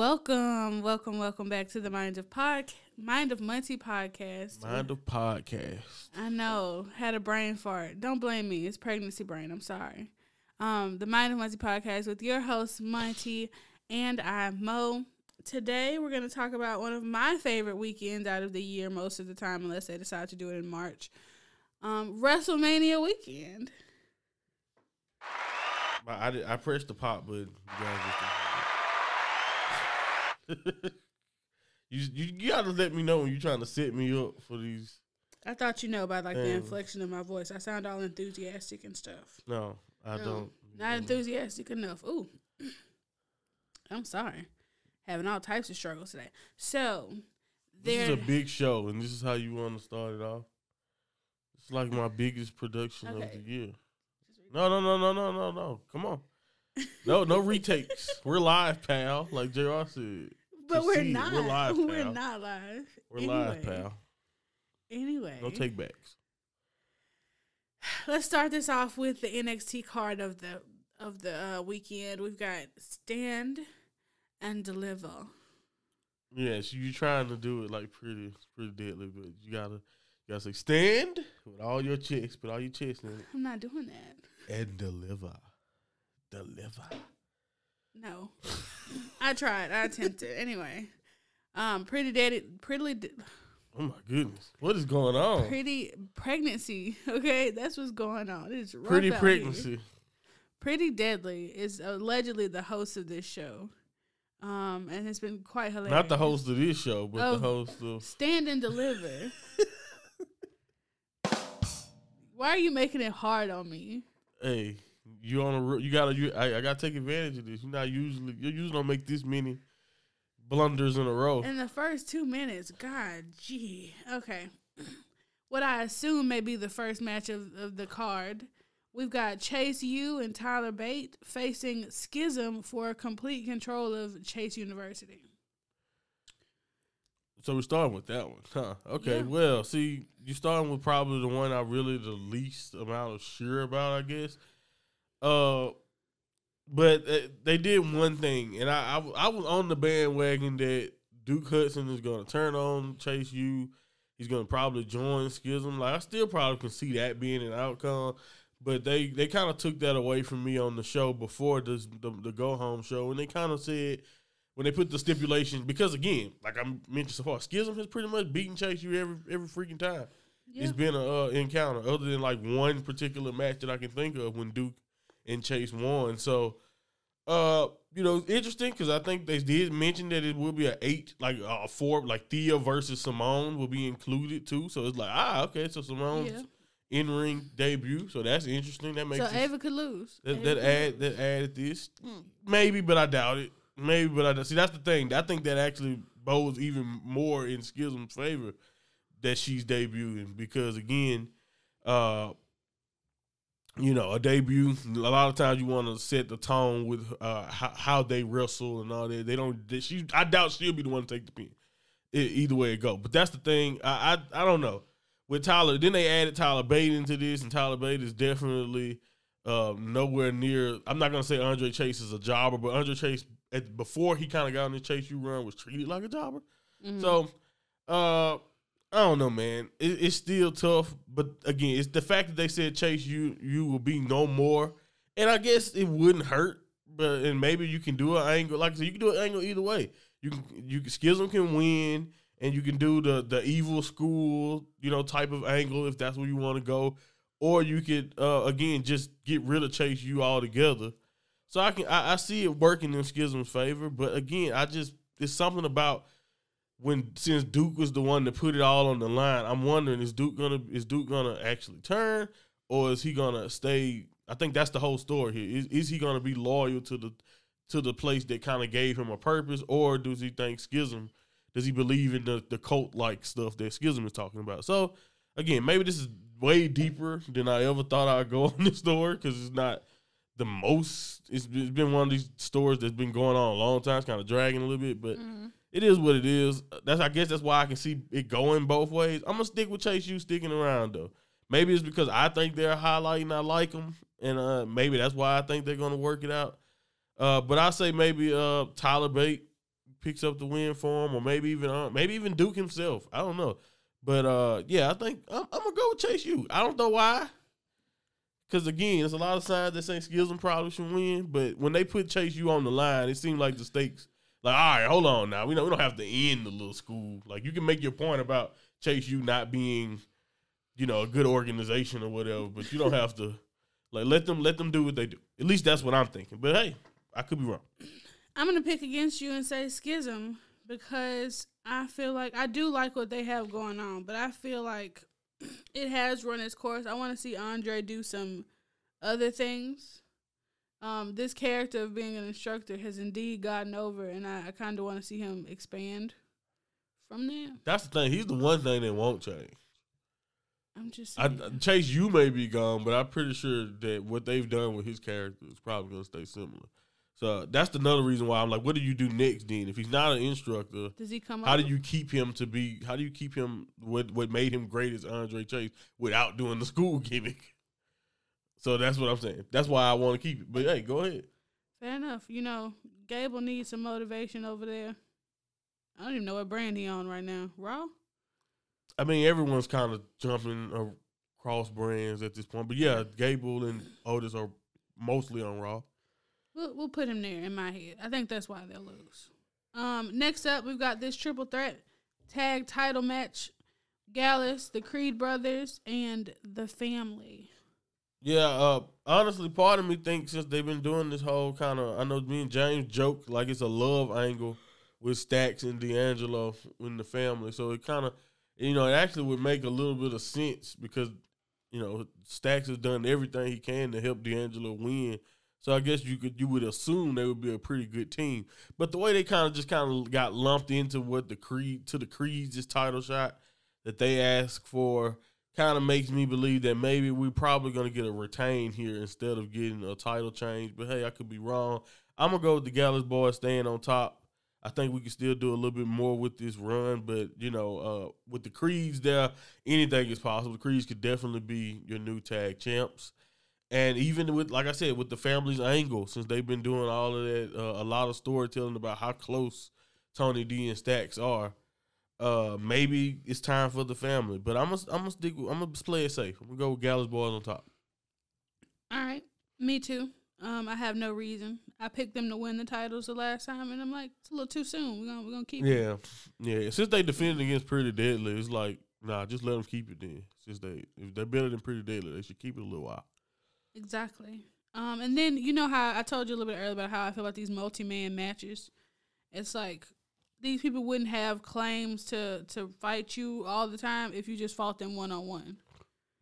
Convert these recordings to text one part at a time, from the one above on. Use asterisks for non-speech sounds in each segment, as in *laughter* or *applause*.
welcome, welcome, welcome back to the Mind of Pod, Mind of Monty podcast. Mind of podcast. I know, had a brain fart. Don't blame me. It's pregnancy brain. I'm sorry. Um, the Mind of Monty podcast with your host Monty and I Mo. Today we're going to talk about one of my favorite weekends out of the year most of the time, unless they decide to do it in March. Um, WrestleMania weekend. I, I, I pressed the pop button. *laughs* You you, gotta let me know when you're trying to set me up for these. I thought you know by like the inflection of my voice. I sound all enthusiastic and stuff. No, I No, don't. Not enthusiastic enough. Ooh. *clears throat* I'm sorry. Having all types of struggles today. So This is a big show, and this is how you want to start it off. It's like my biggest production Okay. of the year. No, no, no, no, no, no, no. Come on. *laughs* No, no retakes. We're live, pal. Like Jr. said. But we're not. *laughs* We're live, Pal. We're not live. We're live, pal. Anyway. No take backs. *sighs* Let's start this off with the NXT card of the of the uh, weekend. We've got stand and deliver. Yes, you're trying to do it like pretty, pretty deadly, but you gotta, you gotta say stand with all your chest, put all your chest in it, I'm not doing that. and deliver, deliver. No. I tried. I attempted. Anyway. Um pretty daddy pretty d- Oh my goodness, what is going on? pretty pregnancy. Okay, that's what's going on. It's Pretty pregnancy. Here. Pretty deadly is allegedly the host of this show, um, and it's been quite hilarious. Not the host of this show, but Oh. the host of. Stand and deliver. *laughs* Why are you making it hard on me? Hey, you on a you gotta you I, I gotta take advantage of this. You're not usually you usually don't make this many blunders in a row. In the first two minutes, God, gee. Okay. *clears throat* What I assume may be the first match of, of the card. We've got Chase U and Tyler Bate facing Schism for complete control of Chase University. So we're starting with that one, huh? Okay. Yeah. Well, see, you're starting with probably the one I really the least amount of sure about, I guess. Uh, but uh, they did one thing, and I, I I was on the bandwagon that Duke Hudson is going to turn on Chase U. He's going to probably join Schism. Like I still probably can see that being an outcome, but they they kind of took that away from me on the show before this, the the go home show, and they kind of said when they put the stipulations because again, like I mentioned so far, Schism has pretty much beaten Chase U every every freaking time. Yeah. It's been a uh, encounter other than like one particular match that I can think of when Duke and Chase won. So, uh, you know, interesting because I think they did mention that it will be a eight, like a four, like Thea versus Simone will be included too. So it's like ah, okay, so Simone's Yeah. in ring debut, so that's interesting. That makes So this- Ava could lose. that, Ava that add lose. that added this. Mm. Maybe, but I doubt it. Maybe, but I see that's the thing. I think that actually bodes even more in Schism's favor that she's debuting because again, uh, you know, a debut. A lot of times you want to set the tone with uh how, how they wrestle and all that. They don't. They, she, I doubt she'll be the one to take the pin. E- either way it go, but that's the thing. I, I I don't know with Tyler. Then they added Tyler Bate into this, and Tyler Bate is definitely um, nowhere near. I'm not gonna say Andre Chase is a jobber, but Andre Chase at, before he kind of got on the Chase U run was treated like a jobber. Mhm. So, uh, I don't know, man. It, it's still tough, but again, it's the fact that they said Chase U you will be no more, and I guess it wouldn't hurt. But and maybe you can do an angle like I said, you can do an angle either way. You can you can Schism can win, and you can do the the evil school you know type of angle if that's where you want to go, or you could uh again just get rid of Chase U altogether. So I can I, I see it working in Schism's favor, but again, I just it's something about when since Duke was the one to put it all on the line. I'm wondering is Duke gonna is Duke gonna actually turn or is he gonna stay? I think that's the whole story here. Is is he gonna be loyal to the to the place that kind of gave him a purpose, or does he think Schism? Does he believe in the the cult like stuff that Schism is talking about? So again, maybe this is way deeper than I ever thought I'd go *laughs* on this story because it's not the most. It's, it's been one of these stories that's been going on a long time. It's kind of dragging a little bit, but Mhm. It is what it is. That's I guess that's why I can see it going both ways. I'm gonna stick with Chase U sticking around though. Maybe it's because I think they're highlighting I like them, and uh, maybe that's why I think they're gonna work it out. Uh, but I say maybe uh, Tyler Bate picks up the win for him, or maybe even uh, maybe even Duke himself. I don't know, but uh, yeah, I think I'm, I'm gonna go with Chase U. I don't know why, because again, there's a lot of signs that say Schism probably should win, but when they put Chase U on the line, it seemed like the stakes. Like, all right, hold on now. We don't we don't have to end the little school. Like, you can make your point about Chase U not being, you know, a good organization or whatever, but you don't have to. *laughs* Like, let them let them do what they do. At least that's what I'm thinking. But hey, I could be wrong. I'm gonna pick against you and say schism because I feel like I do like what they have going on, but I feel like *clears throat* it has run its course. I want to see Andre do some other things. Um, this character of being an instructor has indeed gotten over, and I, I kind of want to see him expand from there. That's the thing. He's the one thing that won't change. I'm just I. Chase, you may be gone, but I'm pretty sure that what they've done with his character is probably going to stay similar. So that's another reason why I'm like, what do you do next, Dean? If he's not an instructor, Does he come how do you keep him to be? How do you keep him what what made him great as Andre Chase without doing the school gimmick? So that's what I'm saying. That's why I want to keep it. But hey, go ahead. Fair enough. You know, Gable needs some motivation over there. I don't even know what brand he on right now. Raw. I mean, everyone's kind of jumping across brands at this point, but yeah, Gable and Otis are mostly on Raw. We'll we'll put him there in my head. I think that's why they'll lose. Um, next up, we've got this triple threat tag title match: Gallus, the Creed brothers, and the Family. Yeah, uh, honestly, part of me thinks since they've been doing this whole kind of, I know me and James joke like it's a love angle with Stacks and D'Angelo in the family. So it kind of, you know, it actually would make a little bit of sense because, you know, Stacks has done everything he can to help D'Angelo win. So I guess you could you would assume they would be a pretty good team. But the way they kind of just kind of got lumped into what the Creed to the Creeds' title shot that they asked for kind of makes me believe that maybe we're probably going to get a retain here instead of getting a title change. But hey, I could be wrong. I'm gonna go with the Gallus boys staying on top. I think we can still do a little bit more with this run, but you know, uh, with the Creeds there, anything is possible. The Creeds could definitely be your new tag champs, and even with, like I said, with the family's angle, since they've been doing all of that, uh, a lot of storytelling about how close Tony D and Stacks are uh, maybe it's time for the family. But I'm gonna I'm gonna stick. With, I'm gonna play it safe. I'm gonna go with Gallus boys on top. All right, me too. Um, I have no reason. I picked them to win the titles the last time, and I'm like, it's a little too soon. We're gonna we're gonna keep. it. Yeah, yeah. Since they defended against Pretty Deadly, it's like nah, just let them keep it then. Since they if they're better than Pretty Deadly, they should keep it a little while. Exactly. Um, and then you know how I told you a little bit earlier about how I feel about these multi man matches. It's like these people wouldn't have claims to to fight you all the time if you just fought them one on one.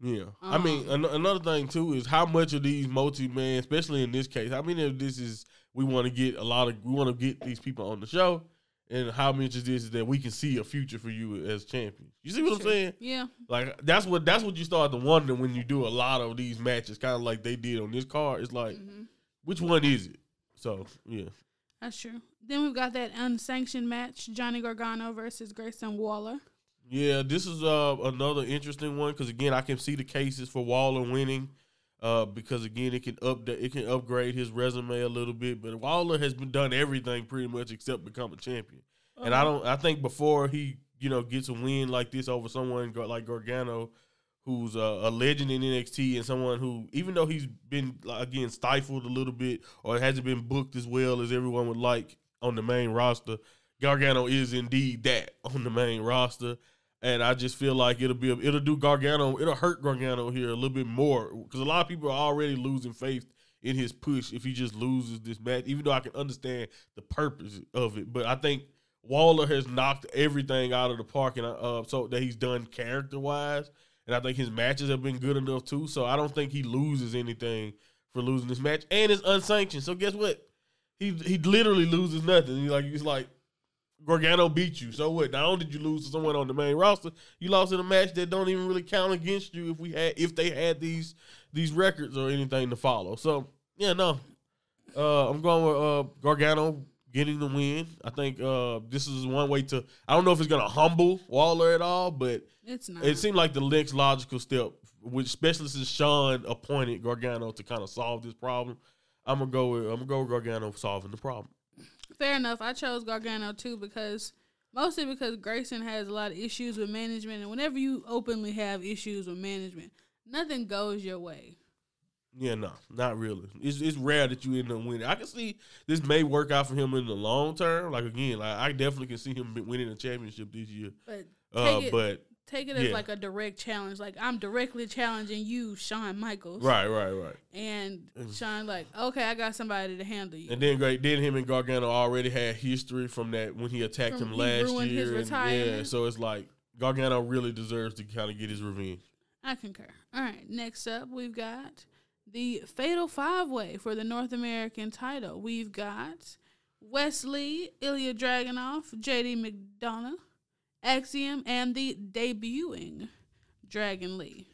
Yeah, I mean Um, an- another thing too is how much of these multi man, especially in this case, how many of this is we want to get a lot of we want to get these people on the show, and how much of this is that we can see a future for you as champion. You see what I'm saying? Yeah. Like that's what that's what you start to wonder when you do a lot of these matches, kind of like they did on this card. It's like, hmm which one is it? So yeah, That's true. Then we've got that unsanctioned match: Johnny Gargano versus Grayson Waller. yeah. This is uh another interesting one because again, I can see the cases for Waller winning, uh because again, it can update, it can upgrade his resume a little bit. But Waller has been done everything pretty much except become a champion. And I don't. I think before he, you know, gets a win like this over someone like Gargano, who's a, a legend in NXT and someone who, even though he's been again stifled a little bit or hasn't been booked as well as everyone would like on the main roster, Gargano is indeed that on the main roster. And I just feel like it'll be a, it'll do Gargano it'll hurt Gargano here a little bit more because a lot of people are already losing faith in his push if he just loses this match. Even though I can understand the purpose of it, but I think Waller has knocked everything out of the park, and uh, so that he's done character wise, and I think his matches have been good enough too. So I don't think he loses anything for losing this match, and it's unsanctioned. So guess what? He he literally loses nothing. He like he's like Gargano beat you. So what? Not only did you lose to someone on the main roster, you lost in a match that don't even really count against you if we had if they had these these records or anything to follow. So yeah, no. Uh, I'm going with uh, Gargano getting the win. I think uh, this is one way to. I don't know if it's gonna humble Waller at all, but It's not. it seemed like the next logical step, which specialist since Shawn appointed Gargano to kind of solve this problem. I'm gonna go with I'm gonna go with Gargano solving the problem. fair enough. I chose Gargano too because mostly because Grayson has a lot of issues with management, and whenever you openly have issues with management, nothing goes your way. Yeah, no, not really. It's it's rare that you end up winning. I can see this may work out for him in the long term. Like again, like I definitely can see him winning a championship this year. But Uh, take it, but take it as yeah. like a direct challenge. Like I'm directly challenging you, Shawn Michaels. right, right, right. And Shawn like, okay, I got somebody to handle you. And then great, then him and Gargano already had history from that when he attacked From him last year. and, yeah, so it's like Gargano really deserves to kind of get his revenge. I concur. All right, next up we've got the Fatal Five Way for the North American title. We've got Wes Lee, Ilya Dragunov, JD McDonagh, Axiom, and the debuting Dragon Lee.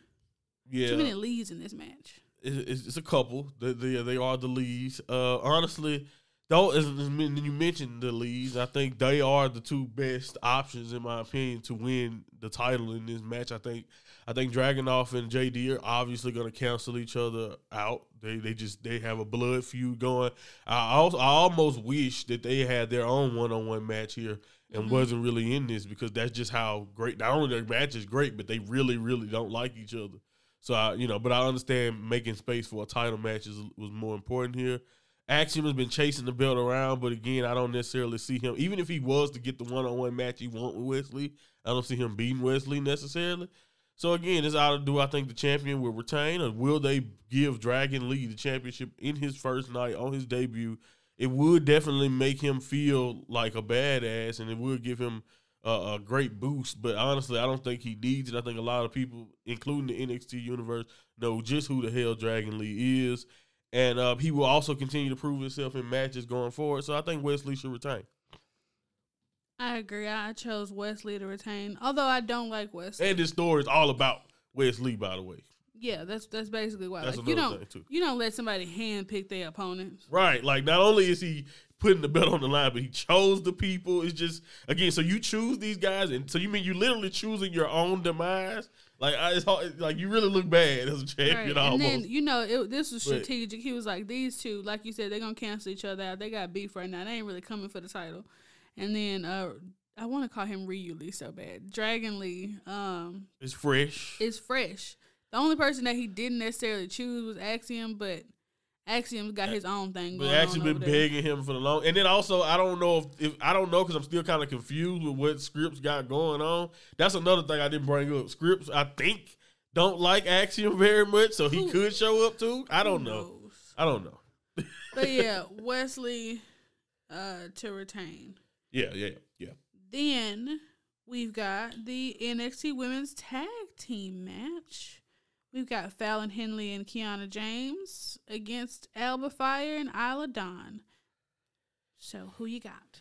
Yeah, Too many leads in this match. it's, it's a couple. They, they, they are the leads. Uh, honestly, though, as, as you mentioned the leads, I think they are the two best options in my opinion to win the title in this match. I think I think Dragunov and JD are obviously going to cancel each other out. They they just they have a blood feud going. I also I almost wish that they had their own one on one match here and Mhm. wasn't really in this because that's just how great. Not only their match is great, but they really really don't like each other. So I, you know, but I understand making space for a title match is, was more important here. Axiom has been chasing the belt around, but again, I don't necessarily see him. Even if he was to get the one-on-one match he want with Wes Lee, I don't see him beating Wes Lee necessarily. So again, it's out of do I think the champion will retain, or will they give Dragon Lee the championship in his first night on his debut? It would definitely make him feel like a badass, and it would give him a, a great boost. But honestly, I don't think he needs it. I think a lot of people, including the NXT universe, know just who the hell Dragon Lee is, and uh, he will also continue to prove himself in matches going forward. So I think Wes Lee should retain. I agree. I chose Wes Lee to retain, although I don't like Wes Lee. And this story is all about Wes Lee, by the way. yeah, that's that's basically why. That's Like, you don't you don't let somebody handpick their opponents. Right. Like not only is he putting the belt on the line, but he chose the people. It's just again, so you choose these guys, and so you mean you literally choosing your own demise. Like I, it's hard, like you really look bad as a champion Right. And then you know it, this was But- strategic. he was like, these two, like you said, they're gonna cancel each other out. They got beef right now. They ain't really coming for the title. And then uh, I want to call him Ryu Lee so bad. Dragon Lee um, it's fresh. is fresh. The only person that he didn't necessarily choose was Axiom, but Axiom's got his own thing But on been begging him for the long. And then also, I don't know if, if I don't know because I'm still kind of confused with what Scrypts got going on. That's another thing I didn't bring up. Scrypts, I think, don't like Axiom *laughs* very much, so he Who- could show up too. I don't know. I don't know. But yeah, *laughs* Wes Lee uh, to retain. Yeah, yeah, yeah. Then we've got the NXT Women's Tag Team match. We've got Fallon Henley and Kiana James against Alba Fyre and Isla Dawn. So who you got?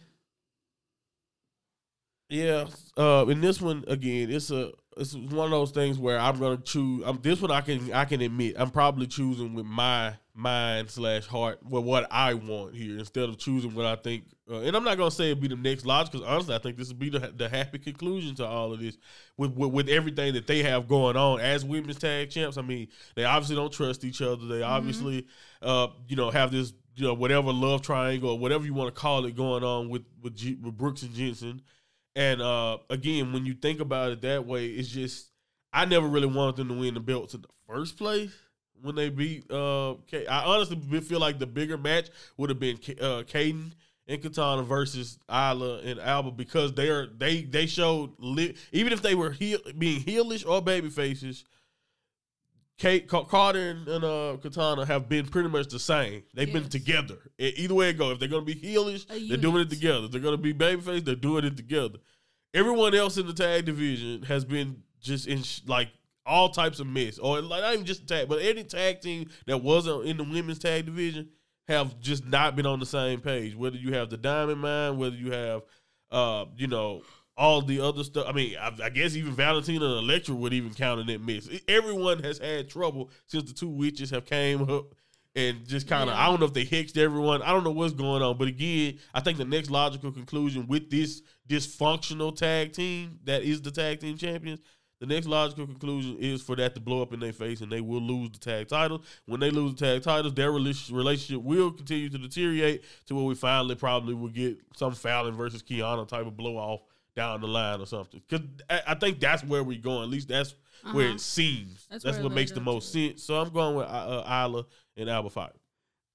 Yeah, uh, in this one again, it's a it's one of those things where I'm gonna choose. Um, this one I can I can admit I'm probably choosing with my mind slash heart with what I want here instead of choosing what I think. Uh, and I'm not gonna say it'd be the next logic because honestly I think this would be the, the happy conclusion to all of this with, with with everything that they have going on as women's tag champs. I mean, they obviously don't trust each other. They obviously uh you know have this you know whatever love triangle or whatever you want to call it going on with with, G, with Brooks and Jensen. And uh, again, when you think about it that way, it's just I never really wanted them to win the belts in the first place when they beat. Uh, K- I honestly feel like the bigger match would have been K- uh, Kayden and Katana versus Isla and Alba because they are they they showed li- even if they were heel, being heelish or baby faces. Kate Carter and, and uh, Katana have been pretty much the same. They've been together. Either way it goes, if they're gonna be heelish, they're doing it together. If they're gonna be babyface, they're doing it together. Everyone else in the tag division has been just in sh- like all types of mess, or like not even just tag, but any tag team that wasn't in the women's tag division have just not been on the same page. Whether you have the Diamond Mine, whether you have, uh, you know, all the other stuff. I mean, I, I guess even Valentina and Electra would even count in that. E, Everyone has had trouble since the two witches have came up and just kind of. Yeah. I don't know if they hexed everyone. I don't know what's going on. But again, I think the next logical conclusion with this dysfunctional tag team that is the tag team champions. The next logical conclusion is for that to blow up in their face and they will lose the tag titles. When they lose the tag titles, their relationship will continue to deteriorate to where we finally probably will get some Fallon versus Kiana type of blow off down the line or something. Because I, think that's where we're going. At least that's uh-huh. where it seems. That's, that's what makes the most sense. So I'm going with uh, Isla and Alba Fyre.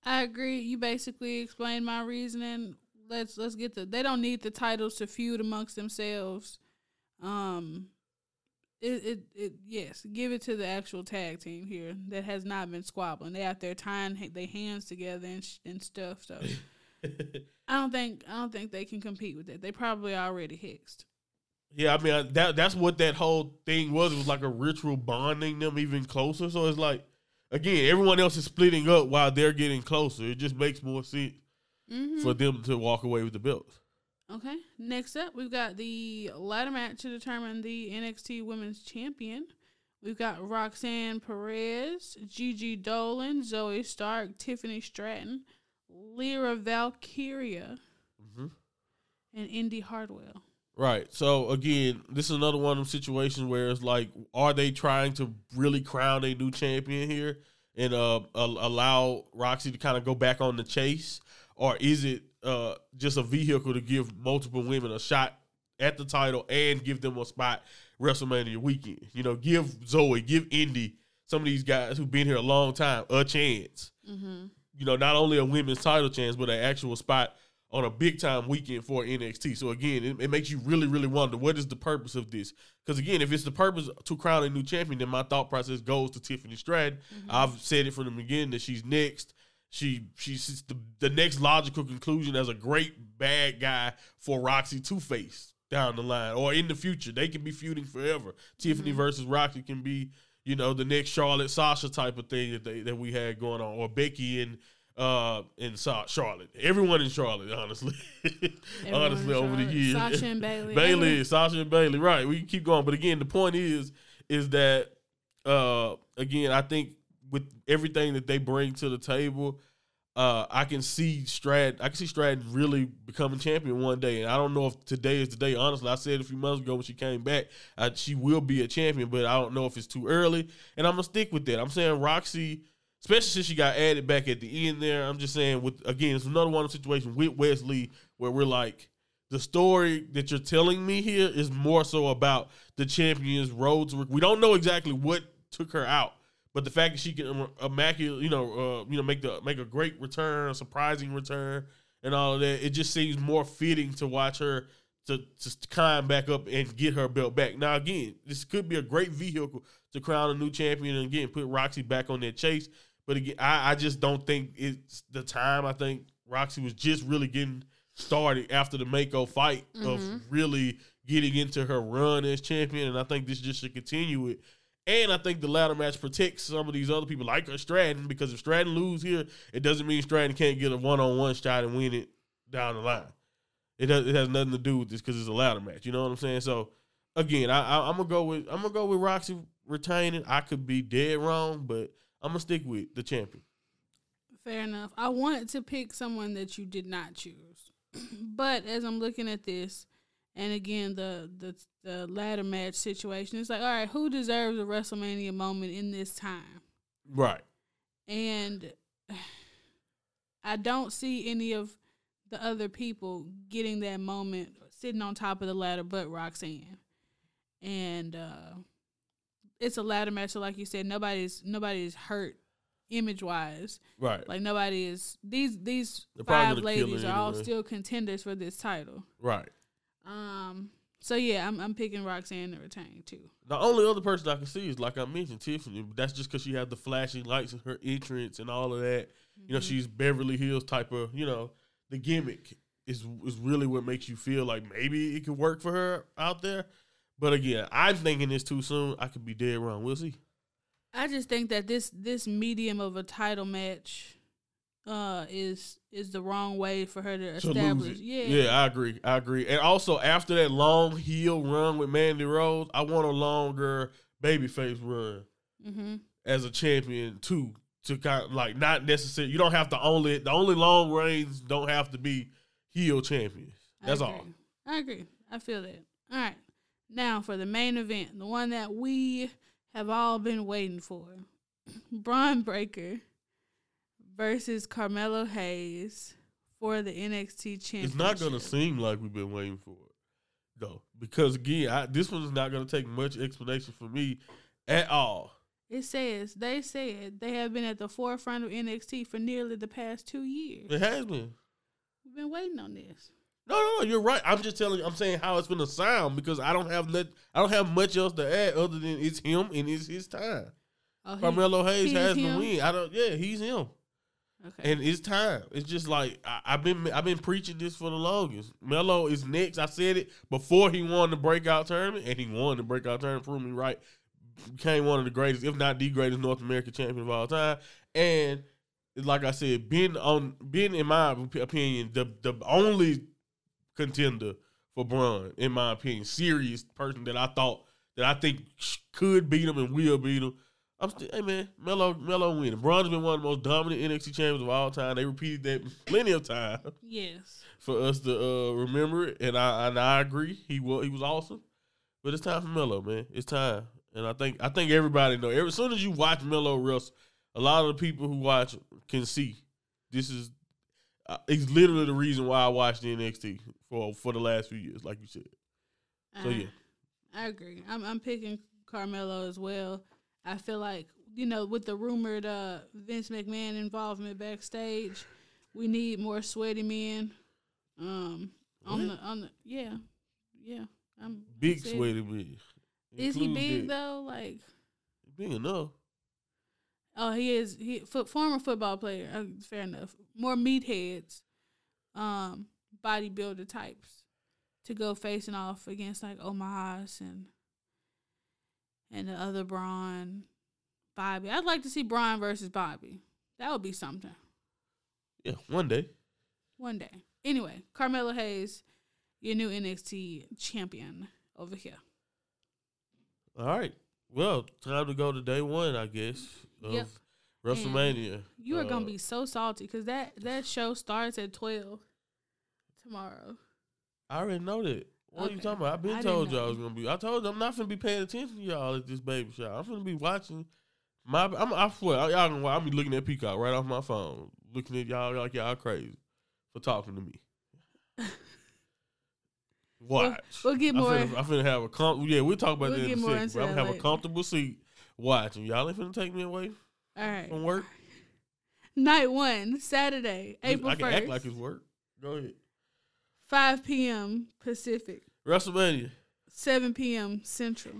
I agree. You basically explained my reasoning. Let's let's get the. They don't need the titles to feud amongst themselves. Um, it, it, it yes, give it to the actual tag team here that has not been squabbling. They out there tying their hands together and sh- and stuff. So *laughs* I don't think I don't think they can compete with that. They probably already hexed. Yeah, I mean that that's what that whole thing was. It was like a ritual bonding them even closer. So it's like again, everyone else is splitting up while they're getting closer. It just makes more sense mm-hmm. for them to walk away with the belts. Okay. Next up, we've got the ladder match to determine the NXT Women's Champion. We've got Roxanne Perez, Gigi Dolan, Zoey Stark, Tiffany Stratton, Lyra Valkyria, mm-hmm. and Indi Hartwell. Right. So again, this is another one of them situations where it's like, are they trying to really crown a new champion here and uh, allow Roxy to kind of go back on the chase, or is it uh, just a vehicle to give multiple women a shot at the title and give them a spot WrestleMania weekend. You know, give Zoe, give Indy, some of these guys who've been here a long time, a chance. Mm-hmm. You know, not only a women's title chance, but an actual spot on a big time weekend for NXT. So again, it, it, makes you really, really wonder what is the purpose of this? Because again, if it's the purpose to crown a new champion, then my thought process goes to Tiffany Stratton. Mm-hmm. I've said it from the beginning that she's next. She she's the, the next logical conclusion as a great bad guy for Roxy to face down the line or in the future. They can be feuding forever. Mm-hmm. Tiffany versus Roxy can be, you know, the next Charlotte Sasha type of thing that they that we had going on, or Becky and uh in Charlotte. Everyone in Charlotte, honestly. *laughs* honestly, over the years. Sasha and Bayley. Bayley, Sasha and Bayley. Right. We can keep going. But again, the point is, is that uh again, I think with everything that they bring to the table, uh, I can see Strad. I can see Strad really becoming champion one day, and I don't know if today is the day. Honestly, I said a few months ago when she came back, uh, she will be a champion, but I don't know if it's too early. And I'm gonna stick with that. I'm saying Roxy, especially since she got added back at the end there. I'm just saying with again, it's another one of the situations with Wes Lee where we're like, the story that you're telling me here is more so about the champion's road to. We don't know exactly what took her out but the fact that she can immaculate, you know, uh, you know, make the make a great return, a surprising return, and all of that, it just seems more fitting to watch her to to climb back up and get her belt back. Now, again, this could be a great vehicle to crown a new champion and again put Roxy back on that chase. But again, I, I just don't think it's the time. I think Roxy was just really getting started after the Meiko fight mm-hmm. of really getting into her run as champion, and I think this just should continue it and I think the ladder match protects some of these other people like a Stratton because if Stratton lose here, it doesn't mean Stratton can't get a one on one shot and win it down the line. It does, it has nothing to do with this because it's a ladder match. You know what I'm saying? So again, I, I, am gonna go with I'm gonna go with Roxy retaining. I could be dead wrong, but I'm gonna stick with the champion. Fair enough. I wanted to pick someone that you did not choose, *clears throat* but as I'm looking at this, and again the the the ladder match situation. It's like, all right, who deserves a WrestleMania moment in this time? Right. And I don't see any of the other people getting that moment sitting on top of the ladder but Roxanne. And uh it's a ladder match, so like you said, nobody's nobody's hurt image wise. Right. Like nobody is these these five ladies are all still contenders for this title. Right. Um. So yeah, I'm I'm picking Roxanne to retain too. The only other person I can see is like I mentioned Tiffany. But that's just because she had the flashing lights in her entrance and all of that. Mm-hmm. You know, mm-hmm. she's Beverly Hills type of. You know, the gimmick is is really what makes you feel like maybe it could work for her out there. But again, I'm thinking this too soon. I could be dead wrong. We'll see. I just think that this this medium of a title match uh is is the wrong way for her to establish. Yeah, yeah, I agree. I agree. And also after that long heel run with Mandy Rose, I want a longer babyface run mm-hmm. as a champion too. To kind of like not necessarily, you don't have to only the only long reigns don't have to be heel champions. That's I all. I agree. I feel that. All right. Now for the main event, the one that we have all been waiting for. *clears throat* Bron Breakker versus Carmelo Hayes for the NXT championship. It's not gonna seem like we've been waiting for it, though, because again, I, this one's not gonna take much explanation for me at all. It says they said they have been at the forefront of NXT for nearly the past two years. It has been. We've been waiting on this. No, no, no, you're right. I'm just telling you. I'm saying how it's gonna sound because I don't have that. I don't have much else to add other than it's him and it's his time. Oh, he- Carmelo Hayes he has is the win. I don't. Yeah, he's him. Okay. and it's time. It's just like I, I've been I've been preaching this for the longest. Melo is next. I said it before he won the breakout tournament, and he won the breakout tournament. Prove me right. Became one of the greatest, if not the greatest, North American champion of all time. And like I said, been on been in my opinion the the only contender for Bron, in my opinion, serious person that I thought that I think could beat him and will beat him. I'm still, hey man, Melo, Melo winning. Bron's been one of the most dominant NXT champions of all time. They repeated that plenty of times yes. for us to uh, remember it, and I and I agree. He was he was awesome, but it's time for Melo, man. It's time, and I think I think everybody know. Every, as soon as you watch Melo wrestle, a lot of the people who watch can see this is. Uh, it's literally the reason why I watched the NXT for for the last few years, like you said. So, Uh, yeah. I agree. I'm I'm picking Carmelo as well. I feel like you know with the rumored uh, Vince McMahon involvement backstage, we need more sweaty men. Um, on the on the yeah, yeah. I'm Big said- sweaty man. Is he big that. though? Like Big enough. oh, he is. He fo- former football player. Uh, fair enough. More meatheads, um, bodybuilder types to go facing off against like Omaha's and and the other Braun, Bobby. I'd like to see Braun versus Bobby. That would be something Yeah, one day. one day. Anyway, Carmelo Hayes, your new NXT champion over here. All right. Well, time to go to day one, I guess, of Yep. WrestleMania. You are Uh, gonna be so salty because that that show starts at twelve tomorrow. I already know that. What are you talking about? I've been I told y'all I was gonna be. I told you I'm not gonna be paying attention to y'all at this baby shower. I'm gonna be watching. My, I'm, I swear, y'all gonna. I'm be looking at Peacock right off my phone, looking at y'all like y'all crazy for talking to me. *laughs* Watch. We'll get I more. finna, I finna have a com- yeah. We'll talk about We'll that in get a second. but I'm gonna have a comfortable seat watching. Y'all ain't finna take me away All right. from work. *laughs* Night one, Saturday, April I can act like it's work. Go ahead. Five p.m. Pacific, WrestleMania. seven p.m. Central.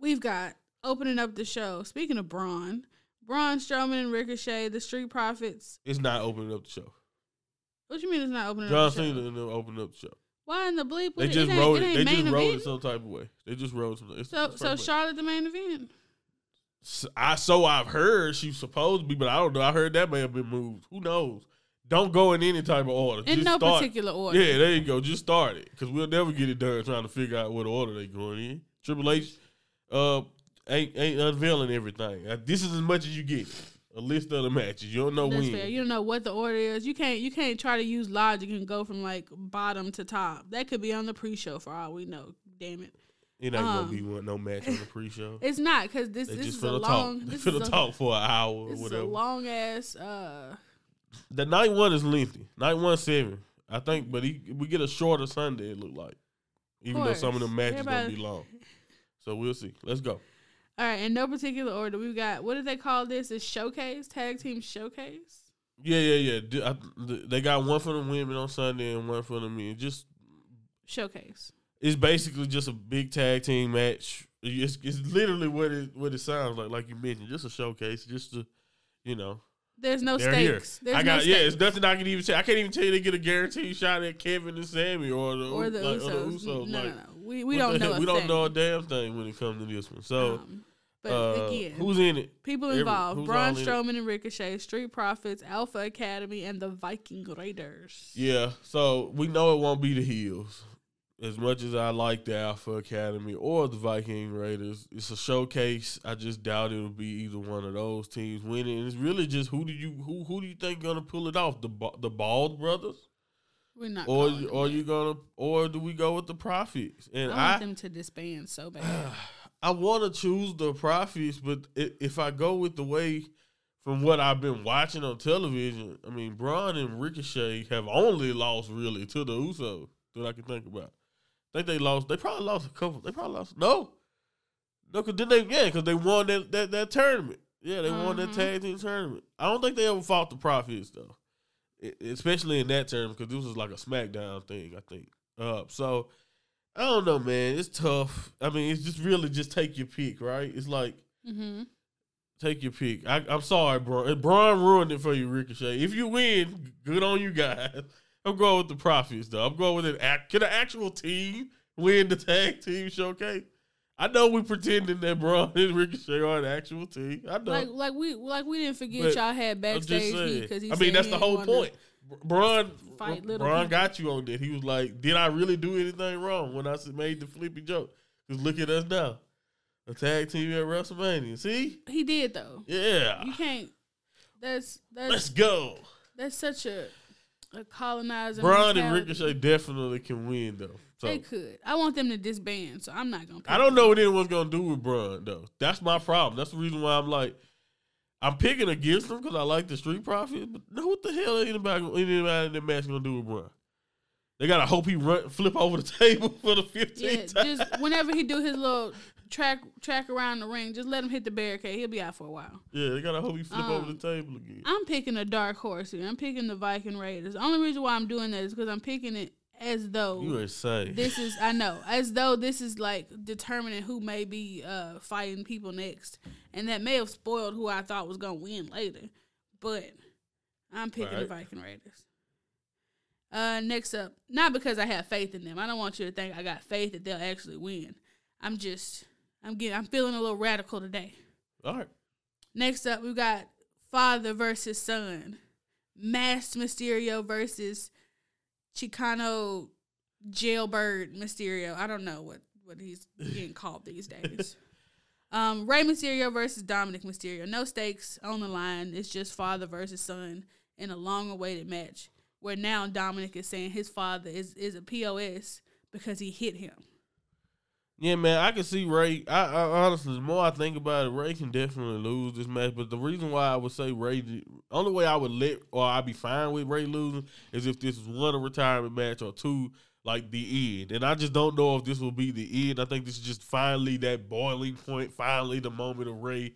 We've got opening up the show. Speaking of Braun, Braun Strowman and Ricochet, the Street Profits. It's not opening up the show. What you mean it's not opening John up the show? Cena and them opened up the show. Why in the bleep? They just wrote it. it. They just wrote it some type of way. They just wrote some. It's, So so. Charlotte the main event. I so I've heard she's supposed to be, but I don't know. I heard that may have been moved. Who knows? Don't go in any type of order. In Just no start. particular order. Yeah, there you go. Just start it because we'll never get it done trying to figure out what order they going in. Triple H, uh, ain't ain't unveiling everything. Uh, This is as much as you get. A list of the matches. You don't know That's when. fair. You don't know what the order is. You can't you can't try to use logic and go from like bottom to top. That could be on the pre-show for all we know. Damn it. It ain't Um, gonna be one no match on the pre-show. *laughs* It's not because this this is a long talk. They this is a, talk for an hour or whatever. a long ass uh The night one is lengthy. Night one seven, I think, but he, we get a shorter Sunday. It look like, even though some of the matches gonna be long. So we'll see. Let's go. all right, in no particular order. We've got what do they call this? A showcase, tag team showcase. Yeah, yeah, yeah. They got one for the women on Sunday and one for the men. Just Showcase. it's basically just a big tag team match. It's, it's literally what it what it sounds like. Like you mentioned, just a showcase, just to you know. There's no They're here. stakes. There's I got no yeah. It's nothing I can even say. I can't even tell you they get a guaranteed shot at Kevin and Sammy or the or the like, Usos. Or the Usos. No, like, no, no. We we don't know. a We don't thing. know a damn thing when it comes to this one. So, Um, but uh, again, who's in it? People involved: who's Braun? Strowman and Ricochet, Street Profits, Alpha Academy, and the Viking Raiders. Yeah. So we know it won't be the Heels. As much as I like the Alpha Academy or the Viking Raiders, it's a showcase. I just doubt it'll be either one of those teams winning. And it's really just who do you who who do you think gonna pull it off? The the Bald brothers? We're not. or or you gonna or do we go with the profits? And I want I them to disband so bad. *sighs* I want to choose the profits, but if I go with the way from what I've been watching on television, I mean, Braun and Ricochet have only lost really to the Usos that I can think about. I think they lost. They probably lost a couple. They probably lost. No, no, because then they yeah, because they won that, that that tournament. Yeah, they won that tag team tournament. I don't think they ever fought the profits though, E- especially in that tournament because this was like a SmackDown thing. I think. Uh, so I don't know, man. It's tough. I mean, it's just really just take your pick, right? It's like mm-hmm. take your pick. I, I'm sorry, bro. Braun ruined it for you, Ricochet. If you win, good on you guys. I'm going with the profits, though. I'm going with an act. Can an actual team win the tag team showcase? I know we pretending that Braun and Ricochet are an actual team. I know. Like like we like we didn't forget But y'all had backstage because he. I mean, that's he the whole point. Br- Braun, fight little Braun got you on that. He was like, "Did I really do anything wrong when I made the flippy joke?" Because look at us now, a tag team at WrestleMania. See, He did though. yeah, You can't. That's that's let's go. that's such a a colonizer. Braun and. Ricochet definitely can win though. So They could. I want them to disband, so I'm not gonna. I don't know what anyone's gonna do with Braun though. That's my problem. That's the reason why I'm like, I'm picking against them because I like the Street Profits. But no, what the hell anybody anybody in the match gonna do with Braun? They gotta hope he run flip over the *laughs* table for the 15th Yeah, time. just whenever he do his *laughs* little track track around the ring, just let him hit the barricade. He'll be out for a while. yeah, they gotta hope he flip over the Um, table again. I'm picking a dark horse here. I'm picking the Viking Raiders. The only reason why I'm doing that is because I'm picking it as though You insane. this is I know *laughs* as though this is like determining who may be uh fighting people next, and that may have spoiled who I thought was gonna win later. But I'm picking the Viking Raiders. Uh, next up, not because I have faith in them. I don't want you to think I got faith that they'll actually win. I'm just, I'm getting, I'm feeling a little radical today. All right. Next up, we got father versus son, Masked Mysterio versus Chicano Jailbird Mysterio. I don't know what what he's getting *laughs* called these days. Um, Rey Mysterio versus Dominic Mysterio. No stakes on the line. It's just father versus son in a long awaited match. Where now Dominic is saying his father is is a POS because he hit him. Yeah, man, I can see Rey. I, I honestly, the more I think about it, Rey can definitely lose this match. But the reason why I would say Rey, the only way I would let or I'd be fine with Rey losing is if this is one a retirement match or two like the end. And I just don't know if this will be the end. I think this is just finally that boiling point. Finally, the moment of Rey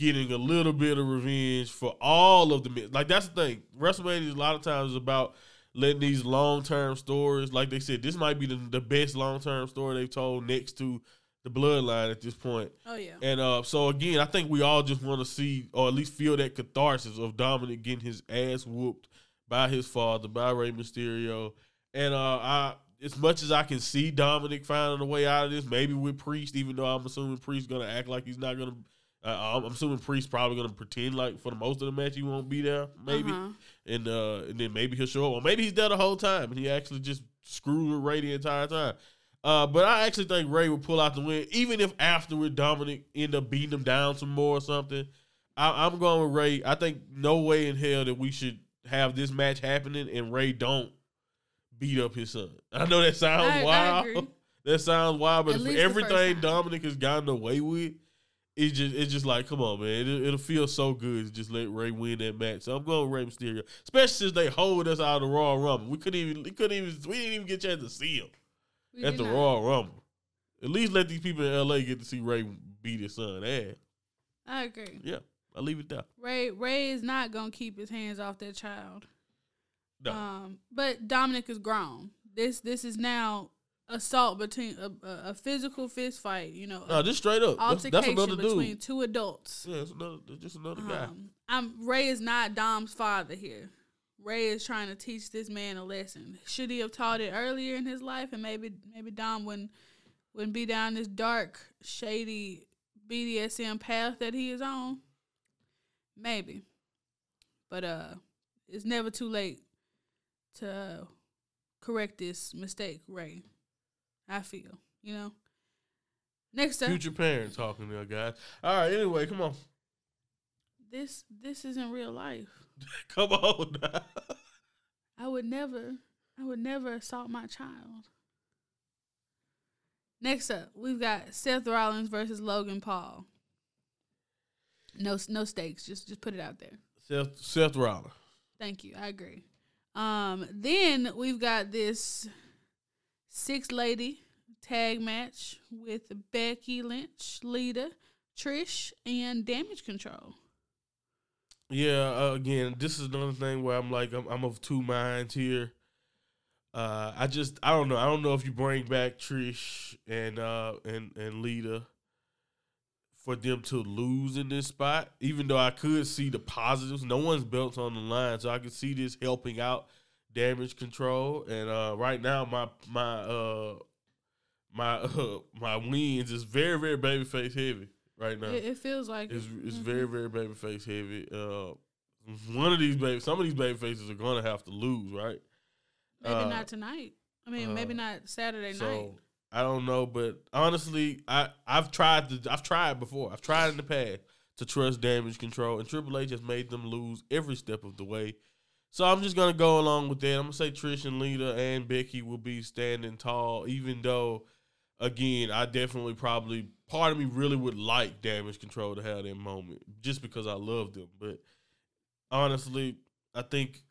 getting a little bit of revenge for all of the men. Like that's the thing. WrestleMania is a lot of times is about letting these long term stories. Like they said, this might be the, the best long term story they've told next to the bloodline at this point. Oh yeah. And uh, so again, I think we all just want to see, or at least feel that catharsis of Dominic getting his ass whooped by his father, by Rey Mysterio. And uh, I, as much as I can see Dominic finding a way out of this, maybe with Priest, even though I'm assuming Priest's gonna act like he's not gonna. Uh, I'm assuming Priest probably gonna pretend like for the most of the match he won't be there, maybe, Uh-huh. and uh, and then maybe he'll show up, or maybe he's there the whole time and he actually just screwed with Rey the entire time. Uh, but I actually think Rey would pull out the win, even if afterward Dominic end up beating him down some more or something. I, I'm going with Rey. I think no way in hell that we should have this match happening and Rey don't beat up his son. I know that sounds I- I wild. agree. that sounds wild, but At for least the first everything. Dominic has gotten away with, it's just it's just like, come on, man. It, it'll feel so good to just let Rey win that match. So I'm going with Rey Mysterio, especially since they hold us out of the Royal Rumble. We couldn't even, we couldn't even, we didn't even get a chance to see him We at the not. Royal Rumble. At least let these people in LA get to see Rey beat his son ass. I agree. Yeah, I leave it there. Rey Rey is not gonna keep his hands off that child. No. Um, but Dominic is grown. This this is now assault between a, a, a physical fist fight. You know, no, just straight up. That's, that's altercation another between dude. two adults. Yeah, it's another, just another guy. Um, I'm Rey is not Dom's father here. Rey is trying to teach this man a lesson. Should he have taught it earlier in his life, and maybe maybe Dom wouldn't wouldn't be down this dark, shady BDSM path that he is on. Maybe, but uh, it's never too late to uh, correct this mistake, Rey. I feel you know. Next up, Future parent talking there, guys. All right, anyway, come on. this this isn't real life. *laughs* Come on now. I would never. I would never assault my child. Next up, we've got Seth Rollins versus Logan Paul. No, no stakes. Just, just put it out there. Seth Seth Rollins. Thank you. I agree. Um, then we've got this six lady tag match with Becky Lynch, Lita, Trish, and Damage Control. Yeah, uh, again, this is another thing where I'm like, I'm, I'm of two minds here. Uh, I just, I don't know. I don't know if you bring back Trish and uh and and Lita for them to lose in this spot. Even though I could see the positives, no one's belts on the line, so I could see this helping out damage control. And uh, right now, my my uh my uh, *laughs* my wins is very very babyface heavy right now. It, it feels like It's it. it's Mhm. very very babyface heavy. Uh, one of these baby, some of these baby faces are gonna have to lose, right? maybe uh, not tonight. I mean, maybe uh, not Saturday So night. I don't know, but honestly, I I've tried to I've tried before. I've tried in the past to trust damage control, and Triple H has made them lose every step of the way. So I'm just gonna go along with that. I'm gonna say Trish and Lita and Becky will be standing tall, even though, again, I definitely probably part of me really would like damage control to have that moment just because I love them. But honestly, I think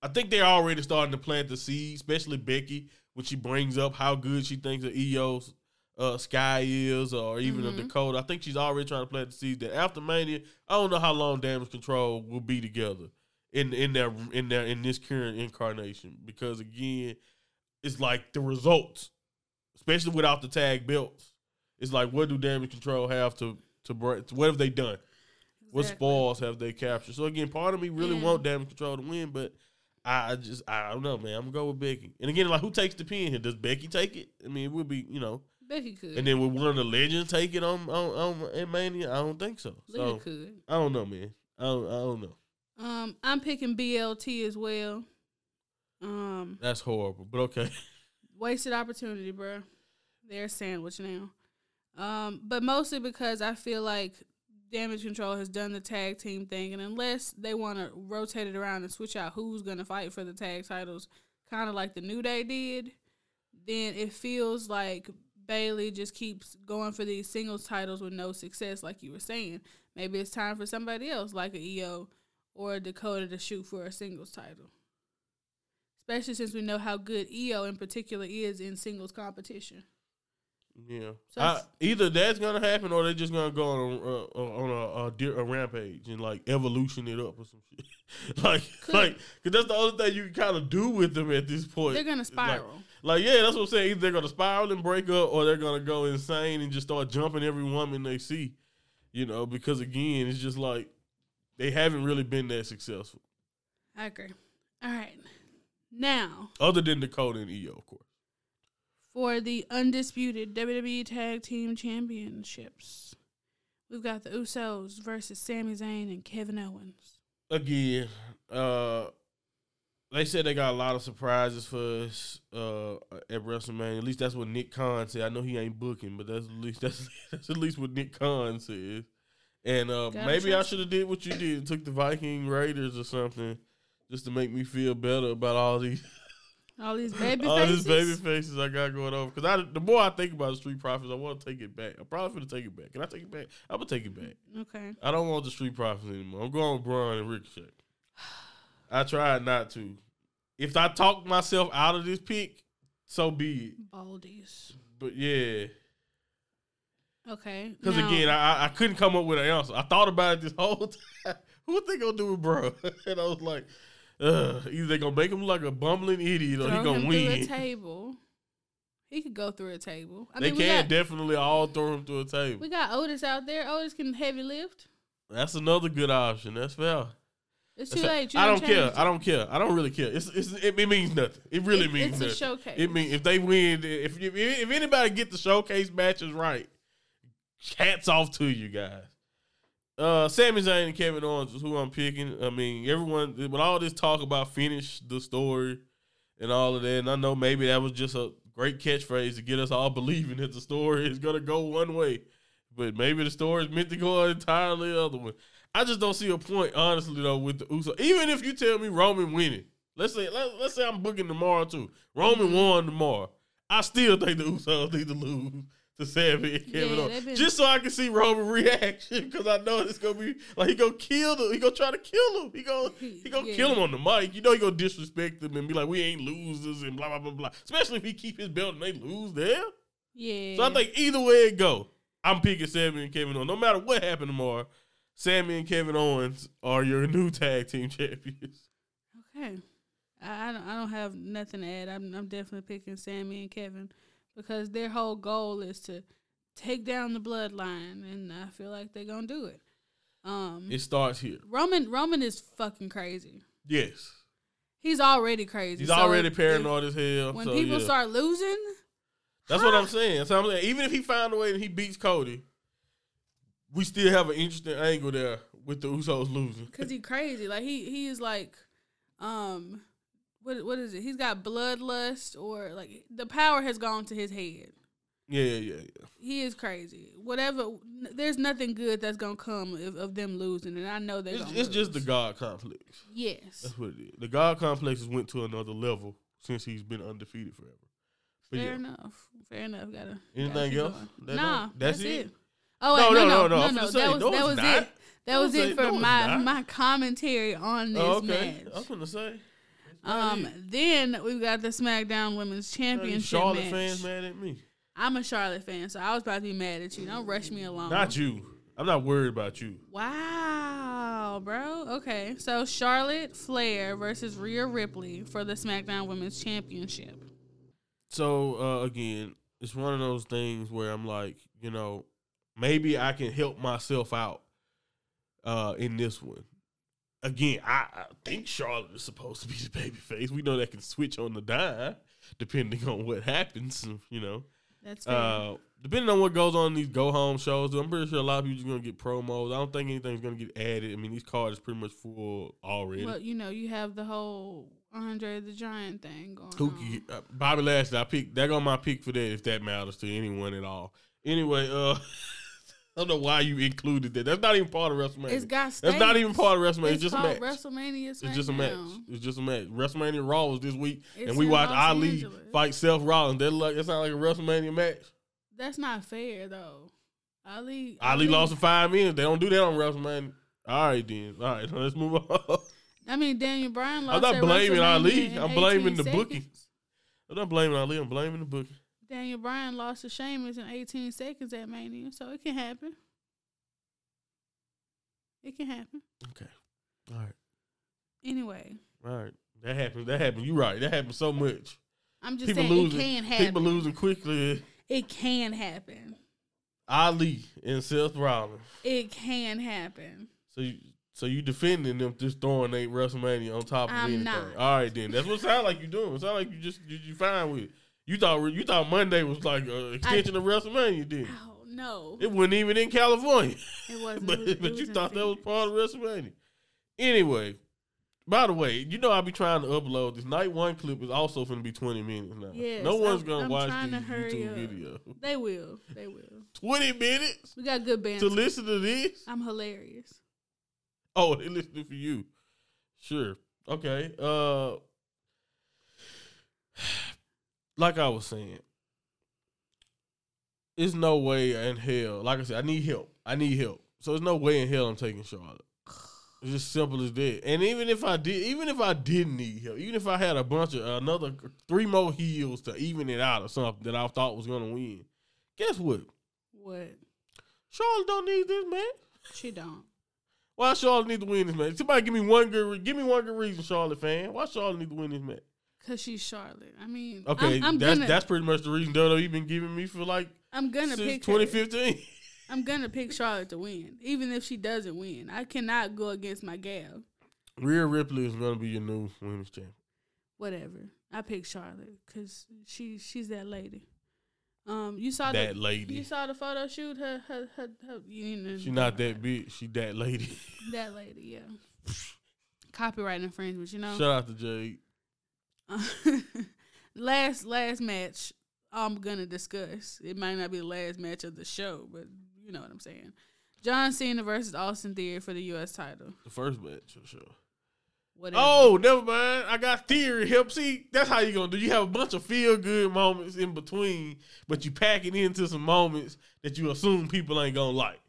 I think they're already starting to plant the seed, especially Becky when she brings up how good she thinks of Iyo's uh, Sky is, or even of Mhm. Dakota. I think she's already trying to plant the seed that after Mania, I don't know how long Damage Control will be together in in their in their in this current incarnation because again, it's like the results, especially without the tag belts. It's like what do Damage Control have to to bring? What have they done? What Exactly. spoils have they captured? So again, part of me really And- want Damage Control to win, but I just I don't know, man. I'm gonna go with Becky. And again, like who takes the pin here? Does Becky take it? I mean, it would be you know. Becky could. And then would one of the legends take it on on, on in Mania? I don't think so. So could. I don't know, man. I don't, I don't know. Um, I'm picking BLT as well. Um, That's horrible, but okay. *laughs* wasted opportunity, bro. They're sandwich now. Um, but mostly because I feel like Damage Control has done the tag team thing, and unless they want to rotate it around and switch out who's gonna fight for the tag titles, kind of like the New Day did, then it feels like Bayley just keeps going for these singles titles with no success, like you were saying. Maybe it's time for somebody else, like a Iyo or a Dakota, to shoot for a singles title especially since we know how good Iyo in particular is in singles competition. Yeah. So I, either that's gonna happen or they're just gonna go on a, uh, on a, a, deer- a rampage and like evolution it up or some shit. *laughs* like, Could. like, cause that's the only thing you can kind of do with them at this point. They're gonna It's like- spiral. Like, yeah, that's what I'm saying. Either they're gonna spiral and break up, or they're gonna go insane and just start jumping every woman they see. You know, because again, it's just like they haven't really been that successful, I agree. All right. Now, other than Dakota and Iyo, of course. for the undisputed WWE Tag Team Championships, we've got the Usos versus Sami Zayn and Kevin Owens. Again, uh, they said they got a lot of surprises for us uh, at WrestleMania. At least that's what Nick Khan said. I know he ain't booking, but that's at least *laughs* that's, that's at least what Nick Khan says. And uh, maybe I should have did what you did, and took the Viking Raiders or something, just to make me feel better about all these *laughs* All these baby all faces. these baby faces I got going on. Because I, the more I think about the Street Profits, I want to take it back. I'm probably gonna take it back. Can I take it back? I'm gonna take it back. Okay. I don't want the Street Profits anymore. I'm going with Braun and Ricochet. I tried not to. If I talk myself out of this pick, so be it. Baldies. But yeah, Okay. because again, I, I- couldn't come up with an answer. I thought about it this whole *laughs* time. what they gonna do with bro? *laughs* and I was like, Ugh, either they gonna make him like a bumbling idiot or throw he gonna him through a win. table. He could go through a table. I they mean, can got, definitely all throw him through a table. we got Otis out there. Otis can heavy lift. That's another good option. That's fair. It's too late. You I don't care. I don't care. I don't really care. It's, it's it, it means nothing. It really It- means it's a nothing. showcase. It mean if they win, if you, if anybody get the showcase matches right, hats off to you guys. Uh, Sami Zayn and Kevin Owens is who I'm picking. I mean, everyone with all this talk about finish the story and all of that, and I know maybe that was just a great catchphrase to get us all *laughs* believing that the story is gonna go one way, but maybe the story is meant to go an entirely other one. I just don't see a point, honestly, though, with the Uso. Even if you tell me Roman winning, Let's say let, let's say I'm booking tomorrow too. Roman Mhm. won tomorrow. I still think the Usos need to lose to Sami and Kevin Yeah, Owens, they've been- just so I can see Roman *laughs* reaction because I know it's gonna be like he gonna kill them. He gonna try to kill him. He gonna *laughs* He- gonna yeah. kill him on the mic. You know he gonna disrespect them and be like, "We ain't losers" and blah blah blah blah. Especially if he keep his belt and they lose there. Yeah. So I think either way it go, I'm picking Sami and Kevin Owens. No matter what happened tomorrow, Sami and Kevin Owens are your new tag team *laughs* champions. Okay. I, I don't I don't have nothing to add. I'm I'm definitely picking Sami and Kevin because their whole goal is to take down the bloodline and I feel like they're gonna do it. Um It starts here. Roman Roman is fucking crazy. Yes, He's already crazy. he's So already if- paranoid as hell. When so, people yeah. start losing, that's what I'm saying. So I'm saying, even if he found a way and he beats Cody, we still have an interesting angle there with the Usos losing. Cause he crazy. Like he he is like, um, what what is it? He's got bloodlust or like the power has gone to his head. Yeah, yeah, yeah. He is crazy. Whatever. n- There's nothing good that's gonna come of, of them losing, and I know they're It's, gonna. it's just the. God complex. Yes. That's what it is. The God complex has went to another level since he's been undefeated forever. But Fair yeah. enough. Fair enough. Gotta. gotta Anything else? going. That nah, don't- that's, that's it. it? Oh No, wait, no, no, no, no, no, I'm no. finna That was that was not. it. That was it for no, my my commentary on oh, this Oh, okay. match. I'm gonna say. Um, then we've got the SmackDown Women's Championship Charlotte match. fans mad at me. I'm a Charlotte fan, so I was about to be mad at you. Don't rush me along. Not you. I'm not worried about you. Wow, bro. Okay, so Charlotte Flair versus Rhea Ripley for the SmackDown Women's Championship. So uh, again, it's one of those things where I'm like, you know, maybe I can help myself out uh, in this one. Again, I, I think Charlotte is supposed to be the baby face. We know that can switch on the dime depending on what happens. You know, That's fair. uh, depending on what goes on in these go home shows. I'm pretty sure a lot of people are gonna get promos. I don't think anything's gonna get added. I mean, these cards is pretty much full already. well, you know, you have the whole Andre the Giant thing going Who on. uh, Bobby Lashley? I pick. That on my pick for that if that matters to anyone at all. Anyway, uh, *laughs* I don't know why you included that. That's not even part of WrestleMania. It's got That's not even part of WrestleMania. It's, just a match. WrestleMania it's just a match. It's just a match. WrestleMania Raw was this week, It's and we watched Los Ali Angeles. fight Seth Rollins. That like that's not like a WrestleMania match. That's not fair though. Ali Ali lost in five minutes. They don't do that on WrestleMania. All right then. All right, *laughs* let's move on. I mean, Daniel Bryan lost. I'm not blaming Ali. I'm 18 blaming the seconds. booking. I'm not blaming Ali. I'm blaming the booking. Daniel Bryan lost to Sheamus in 18 seconds at Mania, so it can happen. It can happen. Okay. All right. Anyway, All right. That happens. That happens. You're right. That happens so much. I'm just People saying losing. it can happen. People losing quickly. It can happen. Ali and Seth Rollins. It can happen. So you, so you defending them just throwing a WrestleMania on top of I'm anything. not. All right then. That's what it sound like you're doing. It sound like you just you, you fine with it. You thought you thought Monday was like an extension of WrestleMania, did Oh no, It wasn't even in California. it wasn't. but *laughs* It was- but you thought that was part of WrestleMania. Anyway, by the way, you know I'll be trying to upload this night one clip is also going to be twenty minutes now. Yes, no one's gonna I'm watch trying these YouTube up. videos. They will. They will. Twenty minutes We got good bands. to listen to this. I'm hilarious. Oh, *laughs* they listening for you. Sure. Okay. Uh, like I was saying, there's no way in hell. Like I said, I need help. I need help. So there's no way in hell I'm taking Charlotte. It's just simple as that. And even if I did, even if I didn't need help, even if I had a bunch of another three more heels to even it out or something that I thought was gonna win, guess what? What? Charlotte don't need this man. She don't. Why Charlotte need to win this match? Somebody give me one good, re- give me one good reason, Charlotte fan. Why Charlotte need to win this match? Cause she's Charlotte. I mean, Okay, I'm, I'm that's gonna, that's pretty much the reason WWE been giving me for like I'm gonna since pick her. 2015. I'm gonna pick Charlotte to win, even if she doesn't win. I cannot go against my gal. Rhea Ripley is gonna be your new women's champion. Whatever. I pick Charlotte because she she's that lady. Um, you saw That the, lady. You saw the photo shoot. Her her her. her you know, She not that big. She that lady. That lady, yeah. Copyright infringement, you know. Shout out to Jade. *laughs* last last match I'm gonna discuss. It might not be the last match of the show, but you know what I'm saying. John Cena versus Austin Theory for the U.S. title. The first match for sure. whatever. Oh, never mind. I got theory. Help see. That's how you gonna do. You have a bunch of feel good moments in between, but you pack it into some moments that you assume people ain't gonna like.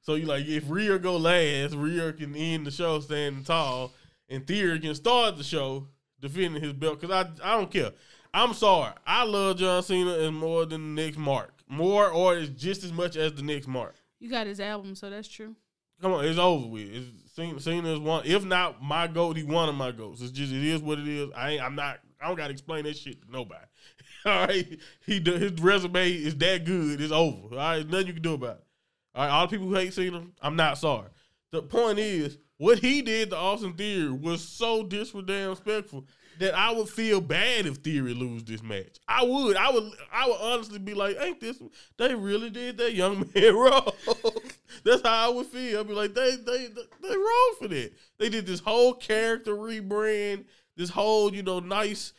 So you like if Rhea go last, Rhea can end the show standing tall, and Theory can start the show defending his belt. Cause I I don't care. I'm sorry. I love John Cena as more than the next Mark. More or is just as much as the next Mark. You got his album, so that's true. Come on, it's over with. It's Cena, Cena is one, if not my goat, he one of my goats. It's just it is what it is. I ain't, I'm not. I don't got to explain that shit to nobody. *laughs* All right, he his resume is that good. It's over. All right, nothing you can do about it. All right, all the people who hate Cena, I'm not sorry. The point is, what he did to Austin Theory was so disrespectful that I would feel bad if Theory lose this match. I would. I would. I would honestly be like, "Ain't this? They really did that young *laughs* man wrong." That's how I would feel. I'd be like, "They, they, they wrong for that. They did this whole character rebrand, this whole, you know, nice."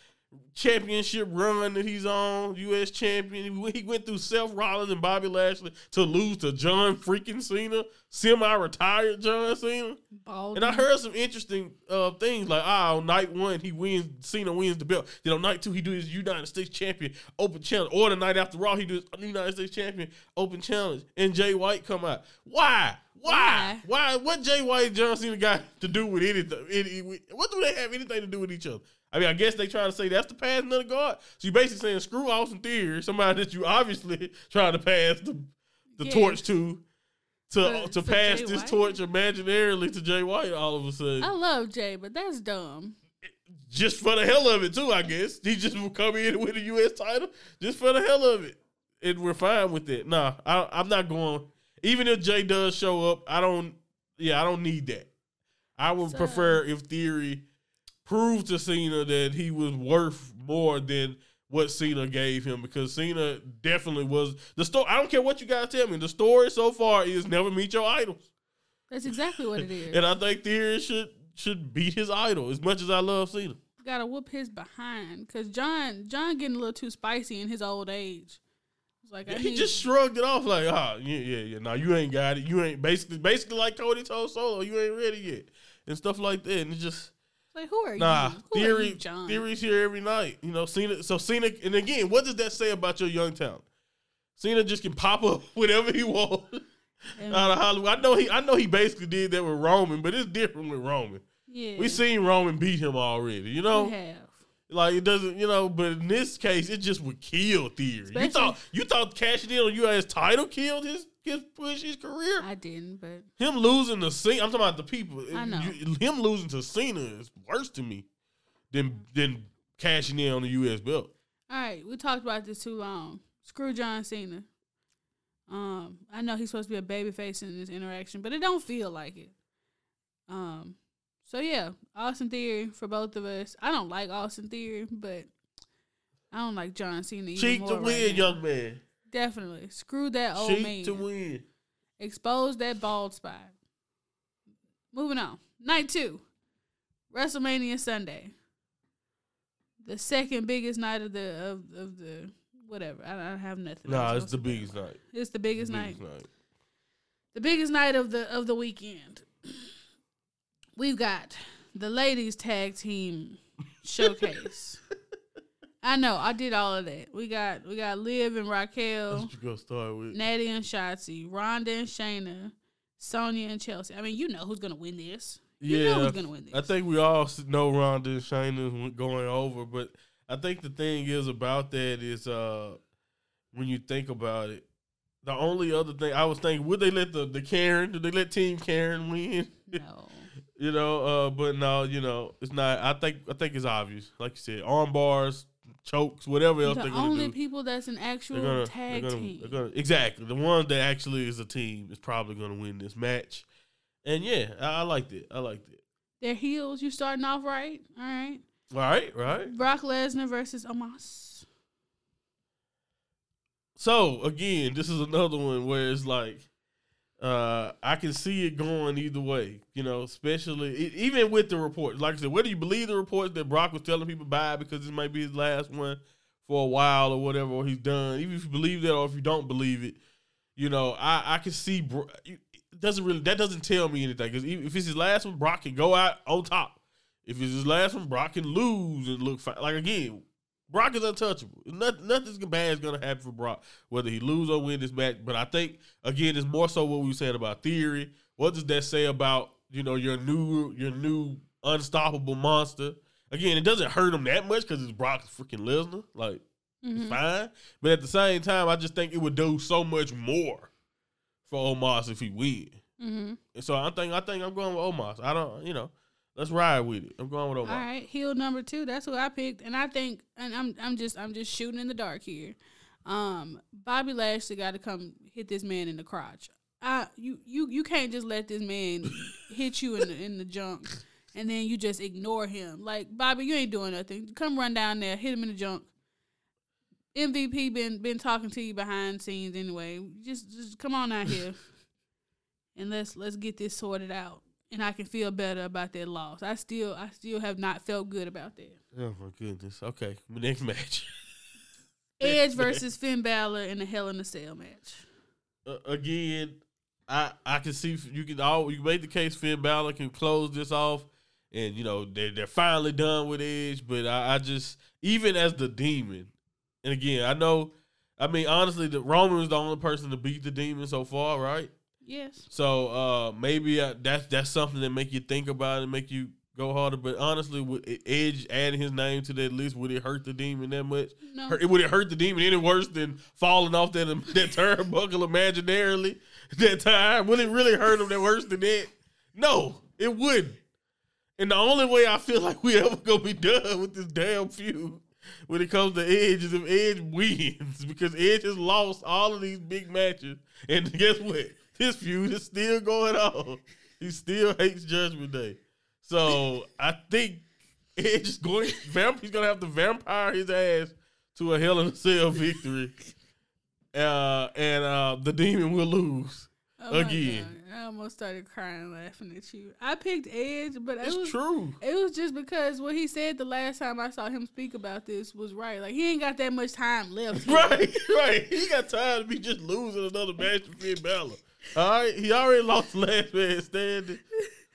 Championship run that he's on, U.S. champion. He went through Seth Rollins and Bobby Lashley to lose to John freaking Cena, semi-retired John Cena. Bald. And I heard some interesting uh, things like, ah, on night one he wins, Cena wins the belt. Then on night two he do his United States champion open challenge, or the night after Raw he do his United States champion open challenge, and Jay White come out. Why? Why? Why? What Jay White and John Cena got to do with anything? Any, what do they have anything to do with each other? I mean, I guess they trying to say that's the passing of the guard. So you're basically saying screw Austin Theory, somebody that you obviously *laughs* trying to pass the the Yes. torch to to For- to pass Jay this White? torch imaginarily to Jay White all of a sudden. I love Jay, but that's dumb. Just for the hell of it too, I guess. He just will come in with a US title just for the hell of it. And we're fine with it. Nah, I I'm not going even if Jay does show up, I don't yeah, I don't need that. I would So- prefer if Theory proved to Cena that he was worth more than what Cena gave him because Cena definitely was the story. I don't care what you guys tell me. The story so far is never meet your idols, That's exactly what it is. *laughs* and I think Theory should should beat his idol as much as I love Cena. Gotta whoop his behind because John John getting a little too spicy in his old age. Like Yeah, he need- just shrugged it off like, ah, yeah, yeah, yeah. No, you ain't got it. You ain't basically basically like Cody told Solo, you ain't ready yet, and stuff like that. And it's just like who are nah. you? Who are Theory, you, John? Theory's here every night. You know, Cena. So Cena, and again, what does that say about your young talent? Cena just can pop up *laughs* whenever he wants out of Hollywood. I know he, I know he basically did that with Roman, but it's different with Roman. yeah, We seen Roman beat him already. You know, we have. like it doesn't, you know. But in this case, it just would kill Theory. Especially- you thought you thought cashing in on U.S. title killed his his push his career. I didn't, but him losing to Cena, I'm talking about the people. I know. You- him losing to Cena is worse to me than than cashing in on the U.S. belt. all right, we talked about this too long. Screw John Cena. Um, I know he's supposed to be a baby face in this interaction, but it don't feel like it. Um, so yeah, Austin Theory for both of us. I don't like Austin Theory, but I don't like John Cena. Cheat to right win, now. young man. Definitely screw that old Cheat man. to win. Expose that bald spot. Moving on. Night two. WrestleMania Sunday. The second biggest night of the of, of the whatever. I don't have nothing. Nah, it's the biggest about night. It's the biggest night. Biggest night. The biggest night of the of the weekend. We've got the ladies tag team showcase. *laughs* I know, I did all of that. We got we got Liv and That's Raquel. what you gonna start with. Natty and Shotzi, Ronda and Shayna, Sonya and Chelsea. I mean, you know who's gonna win this. You know Yeah, who's gonna win this. I think we all know Ronda and Shayna going over, but I think the thing is about that is uh when you think about it, the only other thing I was thinking, would they let the, the Karen, did they let Team Karen win? no. *laughs* you know, uh, but no, you know, it's not. I think I think it's obvious. Like you said, arm bars, chokes, whatever else The they're gonna do. The only people that's an actual gonna, tag they're gonna, team. they're gonna exactly the one that actually is a team is probably gonna win this match. And yeah, I, I liked it. I liked it. They're heels. You starting off right. All right. All right, right. Brock Lesnar versus Omos. So again, this is another one where it's like uh I can see it going either way, you know, especially e- even with the report. Like I said, whether you believe the reports that Brock was telling people bye because this might be his last one for a while or whatever, or he's done. Even if you believe that or if you don't believe it, you know, I I can see. Bro- it doesn't really that doesn't tell me anything because if it's his last one, Brock can go out on top. If it's his last one, Brock can lose and look fine. Like again, Brock is untouchable. Nothing, nothing bad is gonna happen for Brock, whether he lose or win this match. But I think again, it's more so what we said about theory. What does that say about you know your new your new unstoppable monster? Again, it doesn't hurt him that much because it's Brock freaking Lesnar. Like Mhm. it's fine. But at the same time, I just think it would do so much more for Omos if he win. Mm-hmm. And so I think I think I'm going with Omos. I don't, you know, let's ride with it. I'm going with Omos. All right, heel number two. That's who I picked, and I think, and I'm I'm just I'm just shooting in the dark here. Um, Bobby Lashley got to come hit this man in the crotch. I you you you can't just let this man *laughs* hit you in the in the junk, and then you just ignore him. Like Bobby, you ain't doing nothing. Come run down there, hit him in the junk. MVP been been talking to you behind scenes anyway. Just just come on out here, *laughs* and let's let's get this sorted out. And I can feel better about that loss. I still I still have not felt good about that. Oh my goodness. Okay, next match. *laughs* Edge versus Finn Balor in a Hell in a Cell match. uh, again, I I can see you can all you made the case Finn Balor can close this off, and you know they they're finally done with Edge. But I, I just even as the Demon, and again I know, I mean honestly, the Roman was the only person to beat the Demon so far, right? Yes. So uh maybe uh, that's that's something that make you think about it, make you go harder. But honestly, with Edge adding his name to that list, would it hurt the Demon that much? No. Hurt- would it hurt the demon any worse than falling off that that *laughs* turnbuckle imaginarily that time? Would it really hurt him that worse than that? No, it wouldn't. And the only way I feel *laughs* like we ever gonna be done with this damn feud when it comes to Edge is if Edge *laughs* wins because Edge has lost all of these big matches, and guess what? This feud is still going on. He still hates Judgment Day. So I think Edge is going. Vamp, he's gonna have to vampire his ass to a Hell in a Cell victory, *laughs* uh, and uh, the Demon will lose. Oh Again. I almost started crying laughing at you. I picked Edge, but it It's was true. it was just because what he said the last time I saw him speak about this was right. Like he ain't got that much time left. *laughs* Right, *laughs* right. He got time to be just losing another match to Finn Balor. All right, he already lost the last man standing.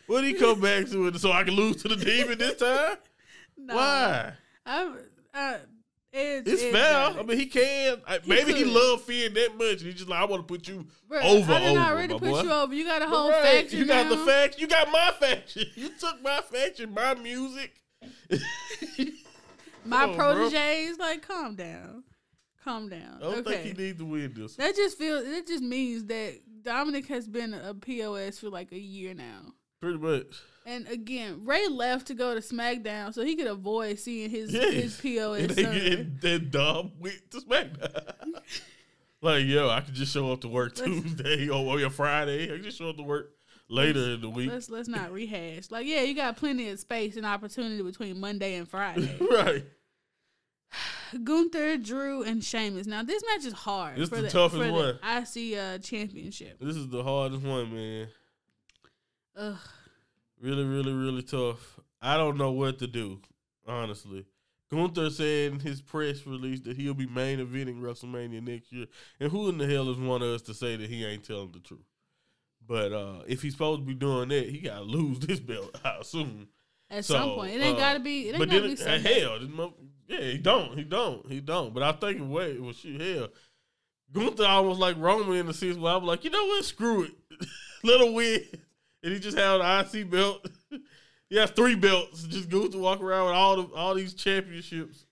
Would he come back to it so I can lose to the Demon this time? *laughs* No. Why? I, I, Edge, It's Edge fair. got. I mean, he can. He maybe he could. love Finn that much. And he's just like, I want to put you Bruh, over, I did over, already put boy. you over. You got a whole Right. faction. You got the faction. You got my faction. You took my faction, my music. My on, bro. Like, calm down, calm down. I don't okay. think he needs to win this. That just feels. That just means that Dominic has been a POS for like a year now. Pretty much. And again, Rey left to go to SmackDown so he could avoid seeing his Yes. his POS. And *laughs* they get that dumb went to SmackDown. *laughs* like, yo, I could just show up to work Let's- Tuesday *laughs* or, or Friday. I can just show up to work later in the week. Let's let's not rehash. Like, yeah, you got plenty of space and opportunity between Monday and Friday. right. Gunther, Drew, and Sheamus. Now this match is hard. This for the the, toughest for the one. IC uh, championship. This is the hardest one, man. Ugh. Really, really, really tough. I don't know what to do, honestly. Gunther said in his press release that he'll be main eventing WrestleMania next year. And who in the hell is one of us to say that he ain't telling the truth? But uh, if he's supposed to be doing that, he gotta lose this belt, *laughs* I assume. At So, some point, it ain't uh, gotta be. It ain't But gotta then, be it- hell, this mo- yeah, he don't, he don't, he don't. But I think wait, well, shit, hell, Gunther almost like Roman in the sense where I'm like, you know what, screw it, *laughs* little win, and he just had an IC belt. *laughs* he has three belts. Just Gunther walk around with all the all these championships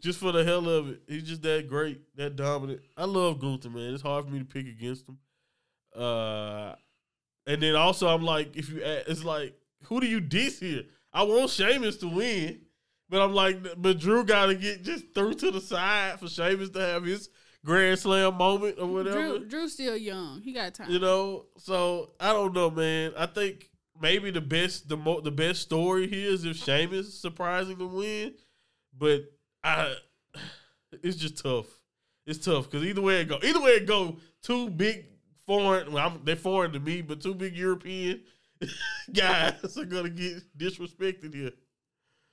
just for the hell of it. He's just that great, that dominant. I love Gunther, man. It's hard for me to pick against him. Uh, and then also I'm like, if you, add, it's like, who do you diss here? I want Sheamus to win, but I'm like, but Drew got to get just through to the side for Sheamus to have his Grand Slam moment or whatever. Drew, Drew's still young. He got time. You know, so I don't know, man. I think maybe the best the mo- the best story here is if Sheamus surprising to win, but I *sighs* it's just tough. It's tough because either way it go, either way it go, two big foreign. Well, I'm, they're foreign to me, but two big European *laughs* guys are gonna get disrespected here.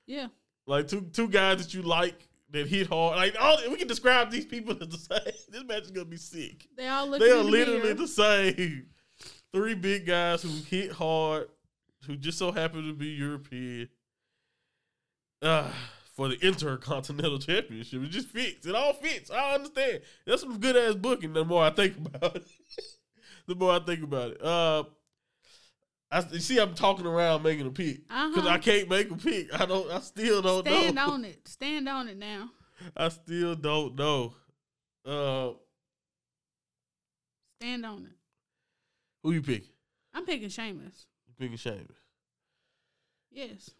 yeah. Like two two guys that you like that hit hard. Like all we can describe these people as the same. *laughs* This match is gonna be sick. They all look. They are literally the same. Three big guys who hit hard, who just so happen to be European. uh, for the Intercontinental *laughs* Championship. It just fits. It all fits. I understand. That's some good ass booking. The more I think *laughs* about it, the more I think about it. Uh, I you see. I'm talking around making a pick because Uh-huh. I can't make a pick. I don't. I still don't know. Stand know. on it. Stand on it now. *laughs* I still don't know. Uh, Stand on it. who you picking? I'm picking Sheamus. You picking Sheamus? Yes.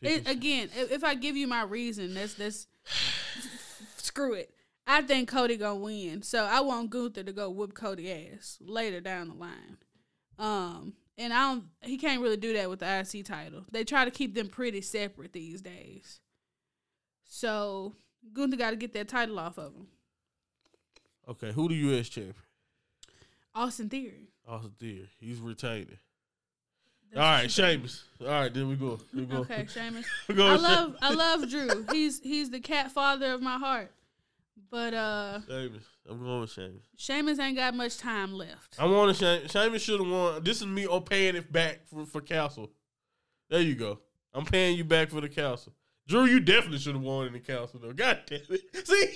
Picking It, again, if, if I give you my reason, that's that's *sighs* screw it. I think Cody gonna win, so I want Gunther to go whoop Cody ass later down the line. Um, and I don't. He can't really do that with the IC title. They try to keep them pretty separate these days. So Gunther got to get that title off of him. Okay, who the U.S. champion? Austin Theory. Austin Theory. He's retaining. That's All right. Sheamus. All right, then we go. We go. Okay, Sheamus. we *laughs* go I with love I love Drew. He's he's the cat father of my heart. But uh Sheamus. I'm going with Sheamus. Sheamus ain't got much time left. I want to Sheamus. Sheamus should have won. This is me paying it back for, for Castle. There you go. I'm paying you back for the Castle. Drew, you definitely should have won in the Castle though. God damn it. See?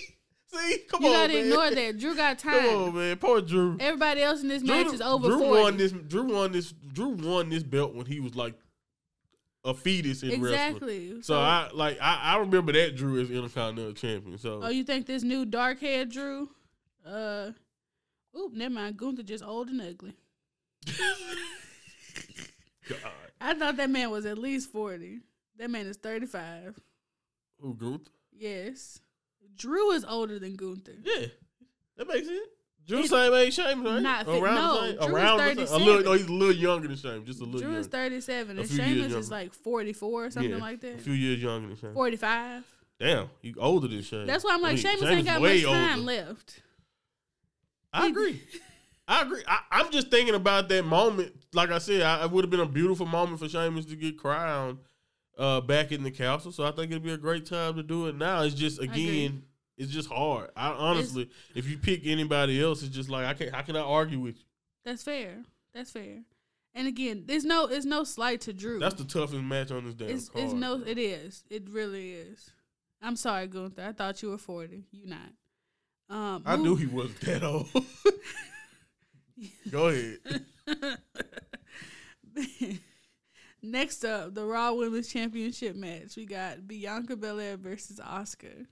See? Come on. You on, gotta man. ignore that. Drew got *laughs* time. Come on, man. Poor Drew. Everybody else in this Drew, match is over Drew 40. won this. Drew won this. Drew won this belt when he was like a fetus in wrestling. exactly. So I like I, I remember that Drew as Intercontinental Champion. So Oh, you think this new dark haired Drew? Uh Oop, never mind. Gunther just old and ugly. God. *laughs* I thought that man was at least 40. That man is 35. Who Gunther? Yes. Drew is older than Gunther. Yeah, that makes sense. Drew same age Sheamus, right? Not fit- around no, the same, Drew's around the same. A little, no, he's a little younger than Sheamus, just a little Drew younger. is 37 A and few is like 44 or something yeah, like that. A few years younger than Sheamus. 45. Damn, he older than Sheamus. That's why I'm I like, mean, Sheamus, Sheamus ain't got much time older. left. I agree. *laughs* I agree. I, I'm just thinking about that moment. Like I said, I, it would have been a beautiful moment for Sheamus to get crowned uh, back in the castle. So I think it'd be a great time to do it now. It's just again, it's just hard. I honestly, if you pick anybody else, it's just like I can't. How can I argue with you? That's fair. That's fair. And again, there's no it's no slight to Drew. That's the toughest match on this damn it's, card. it's no it is. It really is. I'm sorry, Gunther. I thought you were 40. You're not. Um I move- knew he wasn't that *laughs* old. Go ahead. *laughs* Next up, the Raw Women's Championship match. We got Bianca Belair versus Asuka.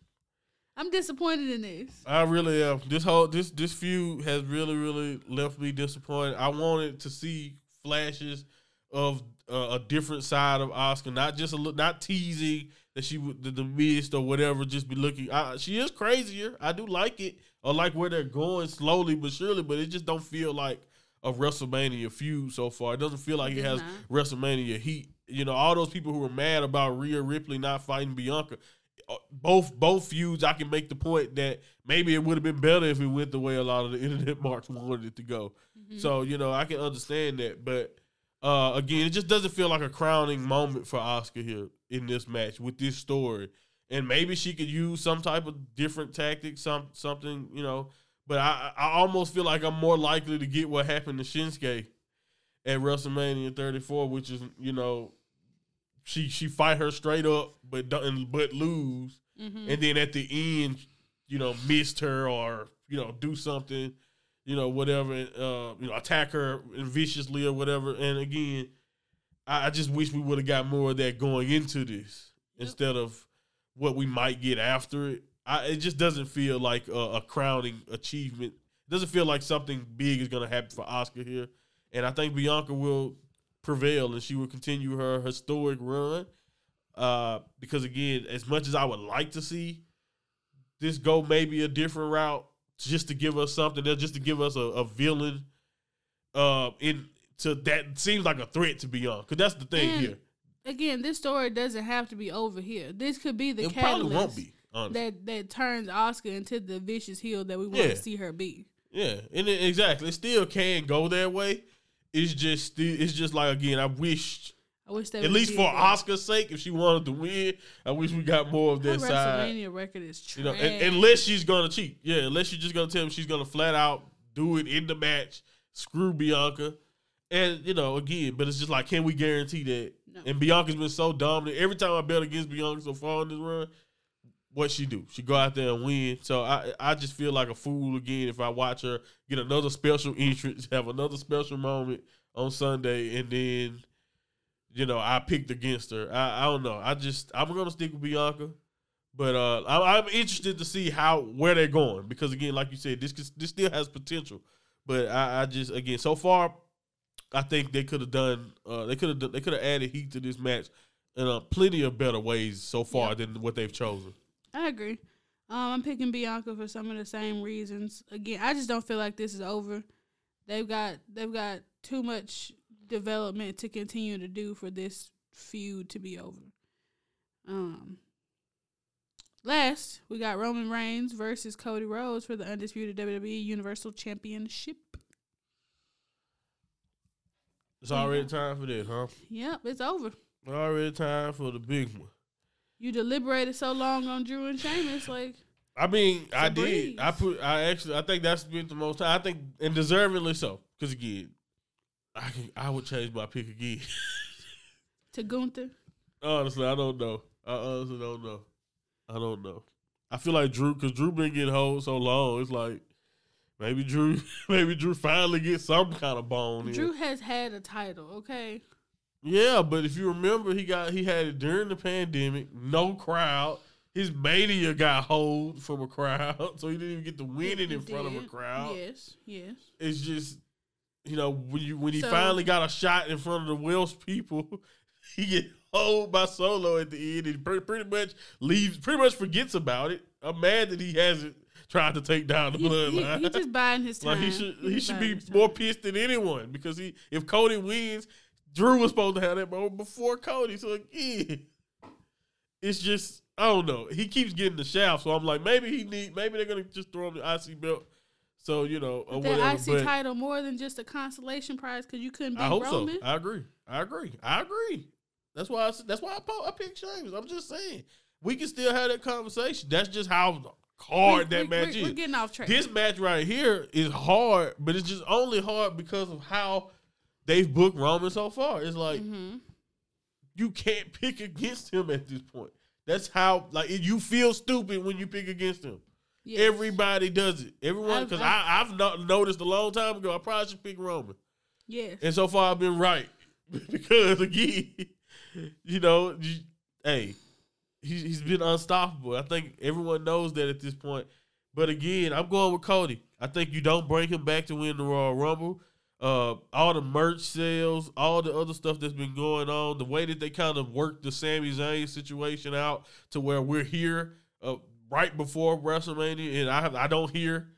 I'm disappointed in this. I really am. This whole this this feud has really really left me disappointed. I wanted to see flashes of uh, a different side of Asuka, not just a look, not teasing that she would the, the mist or whatever. Just be looking. I, she is crazier. I do like it. I like where they're going slowly but surely, but it just don't feel like a WrestleMania feud so far. It doesn't feel like it It has does WrestleMania heat. You know, all those people who were mad about Rhea Ripley not fighting Bianca, both both feuds, I can make the point that maybe it would have been better if it went the way a lot of the *laughs* internet marks wanted it to go. So you know, I can understand that, but uh, again, it just doesn't feel like a crowning moment for Asuka here in this match with this story. And maybe she could use some type of different tactic, some something you know. But I I almost feel like I'm more likely to get what happened to Shinsuke at WrestleMania 34, which is you know she she fight her straight up, but but lose, Mhm. and then at the end, you know, missed her or you know do something, you know, whatever, uh, you know, attack her viciously or whatever. And again, I, I just wish we would have got more of that going into this Yep. instead of what we might get after it. I, it just doesn't feel like a, a crowning achievement. It doesn't feel like something big is going to happen for Asuka here. And I think Bianca will prevail and she would continue her historic run. Uh, because again, as much as I would like to see this go maybe a different route, just to give us something, just to give us a, a villain, uh, in to that seems like a threat to Bianca. Because that's the thing And here. Again, this story doesn't have to be over here. This could be the It catalyst probably won't be. Honestly. that that turns Asuka into the vicious heel that we want Yeah. to see her be. Yeah, and it, exactly, it still can go that way. It's just, it's just like again, I wish I wish they at least for. Asuka's sake, if she wanted to win, I wish we got more of that side. WrestleMania record is trash. You know, un- unless she's gonna cheat. Yeah, unless she's just gonna tell him she's gonna flat out do it in the match, screw Bianca, and you know, again, but it's just like, can we guarantee that No. And Bianca's been so dominant. Every time I bet against Bianca so far in this run, what she do? She go out there and win. So I I just feel like a fool again if I watch her get another special entrance, *laughs* have another special moment on Sunday, and then you know I picked against her. I, I don't know. I just I'm gonna stick with Bianca. But uh, I, I'm interested to see how where they're going because again, like you said, this this still has potential. But I, I just again, so far, I think they could have done. Uh, they could have they could have added heat to this match in uh, plenty of better ways so far Yep. than what they've chosen. I agree. Um, I'm picking Bianca for some of the same reasons. Again, I just don't feel like this is over. They've got they've got too much development to continue to do for this feud to be over. Um, last we got Roman Reigns versus Cody Rhodes for the undisputed WWE Universal Championship. It's already time for this, huh? Yep, it's over. Already time for the big one. You deliberated so long on Drew and Sheamus, like I mean, I a did. I put. I actually. I think that's been the most time. I think, and deservingly so. Because again, I can. I would change my pick again. *laughs* to Gunther. honestly, I don't know. I honestly don't know. I don't know. I feel like Drew, because Drew been getting hold so long. It's like maybe Drew, *laughs* maybe Drew finally gets some kind of bone. in. Drew has had a title, okay? Yeah, but if you remember, he got he had it during the pandemic, no crowd. His mania got hold from a crowd, *laughs* so he didn't even get to win it He in front of a crowd. Yes, yes. It's just, you know, when you when he So- finally got a shot in front of the Welsh people, *laughs* he get hold by Solo at the end, and pretty, pretty much leaves, pretty much forgets about it. I'm mad that he hasn't tried to take down the He, he, bloodline. he just buying his time. *laughs* Like he should he just should be more pissed than anyone because he if Cody wins, Drew was supposed to have that moment before Cody. So again, it's just I don't know. He keeps getting the shaft, so I'm like maybe he need maybe they're gonna just throw him the IC belt. So you know or That whatever. IC title more than just a consolation prize because you couldn't beat I hope Roman. so. I agree. I agree. I agree. That's why I, that's why I, po- I picked James. I'm just saying we can still have that conversation. That's just how hard We- that we- match we're, is. We're getting off track. This match right here is hard, but it's just only hard because of how they've booked Roman so far. It's like hmm you can't pick against him at this point. That's how like you feel stupid when you pick against him. Yes. Everybody does it. Everyone because I've- I, I've not noticed a long time ago. I probably should pick Roman, Yes. and so far I've been right *laughs* because again, you know, you- hey, he's he's been unstoppable. I think everyone knows that at this point. But again, I'm going with Cody. I think you don't bring him back to win the Royal Rumble. Uh, all the merch sales, all the other stuff that's been going on, the way that they kind of worked the Sami Zayn situation out to where we're here uh, right before WrestleMania, and I have, I don't hear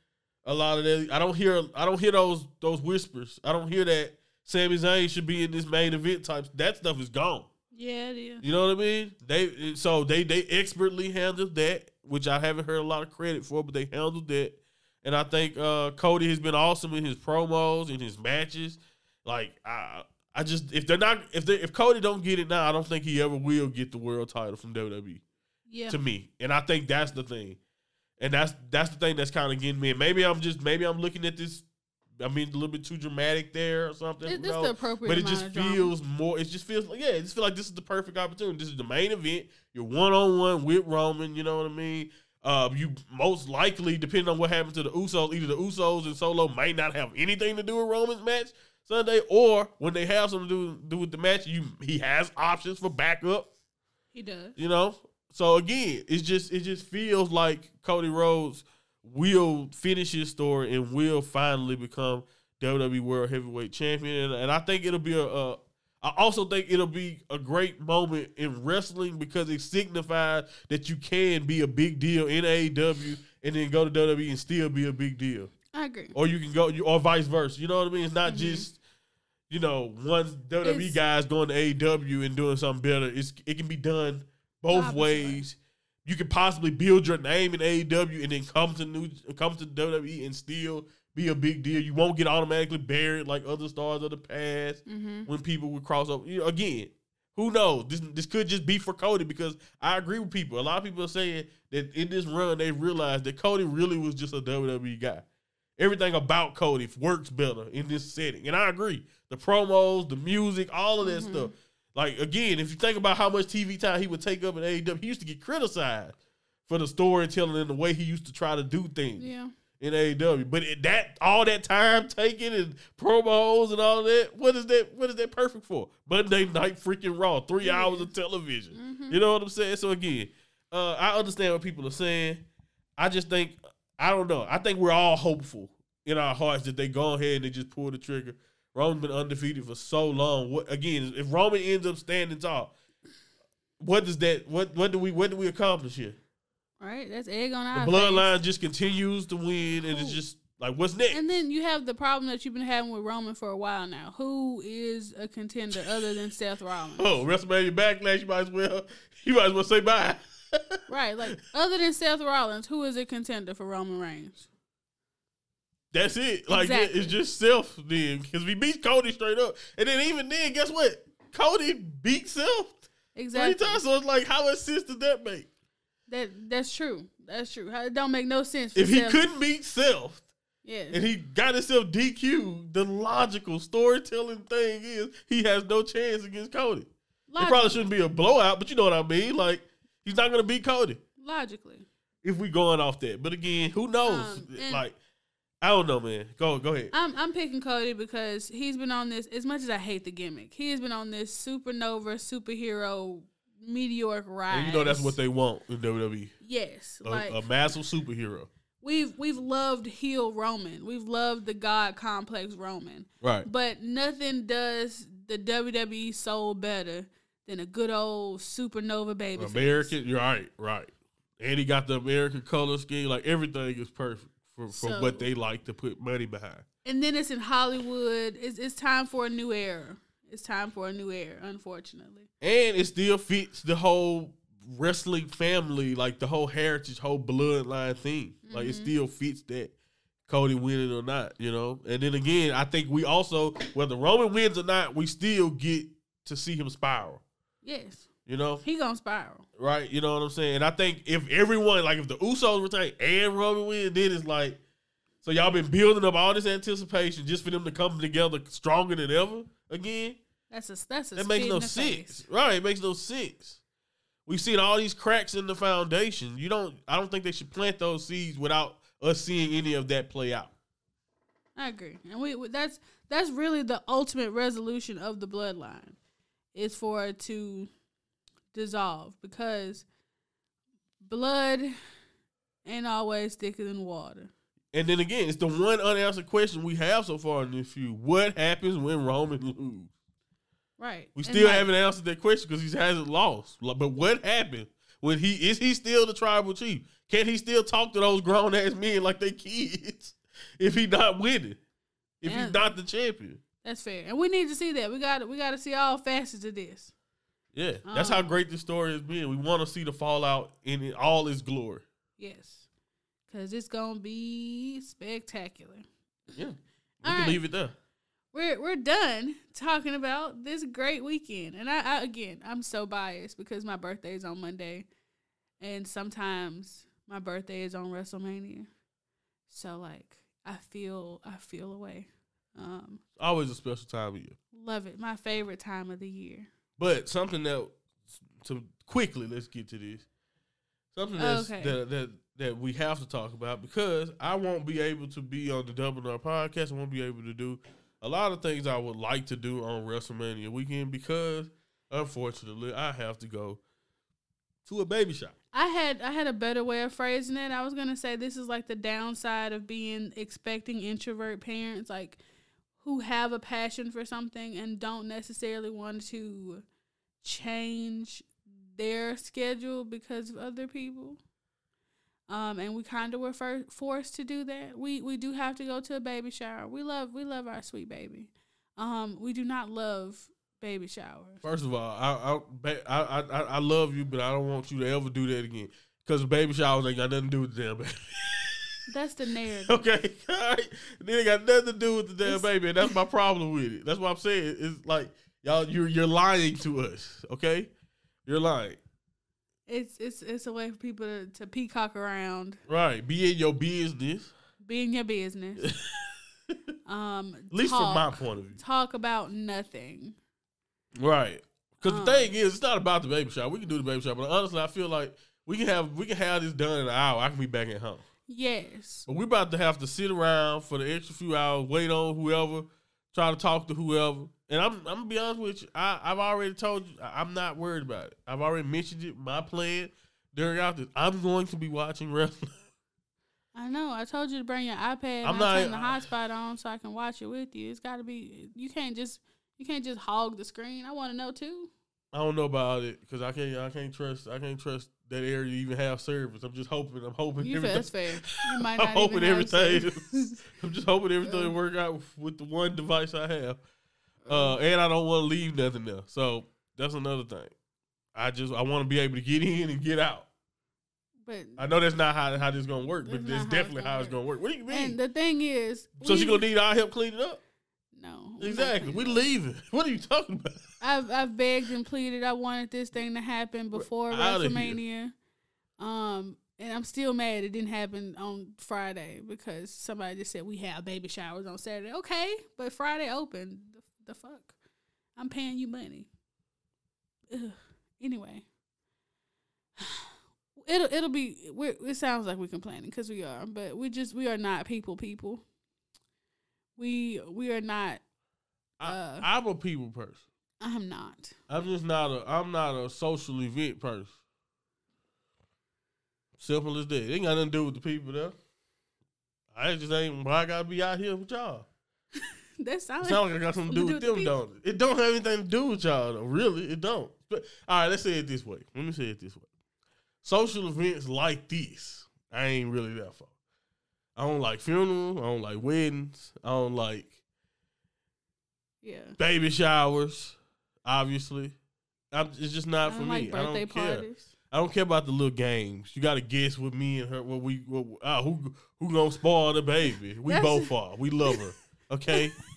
a lot of that. I don't hear I don't hear those those whispers. I don't hear that Sami Zayn should be in this main event type. That stuff is gone. yeah, it is. You know what I mean? They so they they expertly handled that, which I haven't heard a lot of credit for, but they handled that. And I think uh, Cody has been awesome in his promos in his matches. Like I I just if they're not if they if Cody don't get it now, I don't think he ever will get the world title from WWE Yeah. to me. And I think that's the thing. And that's that's the thing that's kind of getting me. And maybe I'm just maybe I'm looking at this I mean a little bit too dramatic there or something. It- This the appropriate but it just of drama. feels more. It just feels like yeah, it just feel like this is the perfect opportunity. This is the main event. You're one on one with Roman. You know what I mean? Uh, you most likely, depending on what happens to the Usos, either the Usos and Solo may not have anything to do with Roman's match Sunday, or when they have something to do, do with the match, you he has options for backup. He does. You know, so again, it's just it just feels like Cody Rhodes will finish his story and will finally become WWE World Heavyweight Champion, and, and I think it'll be a, a. I also think it'll be a great moment in wrestling because it signifies that you can be a big deal in AEW and then go to WWE and still be a big deal, I agree. or you can go, or vice versa. You know what I mean? It's not Mhm. just. You know, one WWE It's- guys going to AEW and doing something better. It's it can be done both Opposite ways. You could possibly build your name in AEW and then come to new come to WWE and still be a big deal. You won't get automatically buried like other stars of the past Mm-hmm. when people would cross over. You know, again, who knows? This this could just be for Cody because I agree with people. A lot of people are saying that in this run they realized that Cody really was just a WWE guy. Everything about Cody works better in this setting, and I agree. The promos, the music, all of that Mhm. stuff. Like again, if you think about how much TV time he would take up in AEW, he used to get criticized for the storytelling and the way he used to try to do things Yeah. In AEW. But it, that all that time taken and promos and all that, what is that? What is that perfect for? Monday night freaking Raw, three hours of television. Mhm. You know what I'm saying? So again, uh, I understand what people are saying. I just think I don't know. I think we're all hopeful in our hearts that they go ahead and they just pull the trigger. Roman's been undefeated for so long. What again? If Roman ends up standing tall, what does that? What what do we what do we accomplish here? Right. That's egg on The our bloodline face. just continues to win, and it's just like what's next? And then you have the problem that you've been having with Roman for a while now. Who is a contender other than *laughs* Seth Rollins? oh, WrestleMania backlash. You might as well *laughs* you might as well say bye. *laughs* Right. Like other than Seth Rollins, who is a contender for Roman Reigns? That's it. Like Exactly. it's just Seth then because we beat Cody straight up, and then even then, guess what? Cody beat Seth Exactly. three times. So it's like, how much sense does that make? That that's true. That's true. It don't make no sense. For If he couldn't beat Seth yeah. and he got himself DQ, the logical storytelling thing is he has no chance against Cody. It probably shouldn't be a blowout, but you know what I mean. Like he's not gonna beat Cody Logically. if we going off that. But again, who knows? Um, like I don't know, man. Go go ahead. I'm I'm picking Cody because he's been on this as much as I hate the gimmick. He has been on this supernova superhero meteoric rise. And you know that's what they want in WWE. Yes, A, like a massive superhero. we've we've loved heel Roman. We've loved the God complex Roman. Right. But nothing does the WWE soul better than a good old supernova baby. American, you're right, right. And he got the American color scheme. Like everything is perfect for, for So- what they like to put money behind. And then it's in Hollywood. It's it's time for a new era. It's time for a new era, unfortunately. And it still fits the whole wrestling family, like the whole heritage, whole bloodline thing. Like it Mhm. still fits that. Cody winning or not, you know. And then again, I think we also, whether Roman wins or not, we still get to see him spiral. Yes. You know, He gonna spiral. right? You know what I'm saying? And I think if everyone, like if the Usos retain and Roman win, then it's like, so y'all been building up all this anticipation just for them to come together stronger than ever again. That's a that's a That makes no sense, right? It makes no sense. We've seen all these cracks in the foundation. You don't. I don't think they should plant those seeds without us seeing any of that play out. I agree, and we we- that's that's really the ultimate resolution of the bloodline, is for it to dissolve because blood ain't always thicker than water. And then again, it's the one unanswered question we have so far in this feud. What happens when Roman lose? Right. We still like- haven't answered that question because he hasn't lost. But what happened when he is he still the tribal chief? Can he still talk to those grown ass men like they kids *laughs* if he not winning? If Yeah. he's not the champion? That's fair, and we need to see that. We got we got to see all facets of this. Yeah, that's how Um, great this story has been. We want to see the fallout in all its glory. Yes, because it's gonna be spectacular. Yeah, we All can right. leave it there. We're we're done talking about this great weekend. And I, I again, I'm so biased because my birthday is on Monday, and sometimes my birthday is on WrestleMania. So like, I feel I feel away. Um, Always a special time of year. love it. My favorite time of the year. But something that to quickly let's get to this. Something that's, Okay. that that that we have to talk about because I won't be able to be on the Double R podcast. I won't be able to do a lot of things I would like to do on WrestleMania weekend because unfortunately I have to go to a baby shop. I had I had a better way of phrasing it. I was gonna say this is like the downside of being expecting introvert parents, like who have a passion for something and don't necessarily want to change their schedule because of other people. Um, and we kind of were for- forced to do that. We we do have to go to a baby shower. We love we love our sweet baby. Um, we do not love baby showers. First of all, I I, I I I love you, but I don't want you to ever do that again because baby showers ain't got nothing to do with the damn baby. *laughs* That's the narrative. Okay, all right. Then it got nothing to do with the damn It's- baby, and that's my problem with it. That's what I'm saying. It's like y'all, you're you're lying to us. Okay, you're lying. It's it's it's a way for people to, to peacock around, Right? Be in your business. be in your business. *laughs* Um, At least from my point of view. talk about nothing. Right. Because Um, the thing is, it's not about the baby shower. We can do the baby shower, but honestly, I feel like we can have we can have this done in an hour. I can be back at home. Yes. But we're about to have to sit around for the extra few hours, wait on whoever, try to talk to whoever. And I'm I'm gonna be honest with you, I, I've already told you I'm not worried about it. I've already mentioned it. My plan during out this, I'm going to be watching *laughs* wrestling. I know. I told you to bring your iPad I'm and not- turn the hotspot on so I can watch it with you. It's got to be. You can't just. You can't just hog the screen. I want to know too. I don't know about it because I can't I can't trust I can't trust that area to even have service. I'm just hoping I'm hoping You everything. that's fair. You *laughs* might I'm hoping everything. I'm just hoping everything *laughs* work out with the one device I have. Uh, and I don't want to leave nothing there. So that's another thing. I just I want to be able to get *laughs* in and get out. but I know that's not how how this gonna work, but that's it's definitely how it's gonna work. What do you mean? and the thing is, so she gonna need our help clean it up? no Exactly. We leaving. *laughs* What are you talking about? I've I've begged and pleaded. I wanted this thing to happen before. WrestleMania. Um, and I'm still mad it didn't happen on Friday because somebody just said we have baby showers on Saturday. Okay, but Friday open. The, fuck? I'm paying you money. Ugh. Anyway, *sighs* it'll it'll be. We're, it sounds like we're complaining because we are, but we just we are not people people. We we are not. Uh. I, I'm a people person. I'm not. I'm just not a I'm not a social event person. Simple as that. It ain't got nothing to do with the people there. I just ain't why I gotta be out here with y'all. *laughs* That sounds sounds like I got something to do with the them, people. don't it? It don't have anything to do with y'all though. Really, it don't. But all right, let's say it this way. Let me say it this way. Social events like this, I ain't really that for. I don't like funerals. I don't like weddings. I don't like yeah. baby showers. Obviously, I'm, it's just not for me. like birthday I don't care. I don't care about the little games. You got to guess with me and her. What we what, uh, who who gonna spoil the baby? We both are. We love her. Okay. *laughs*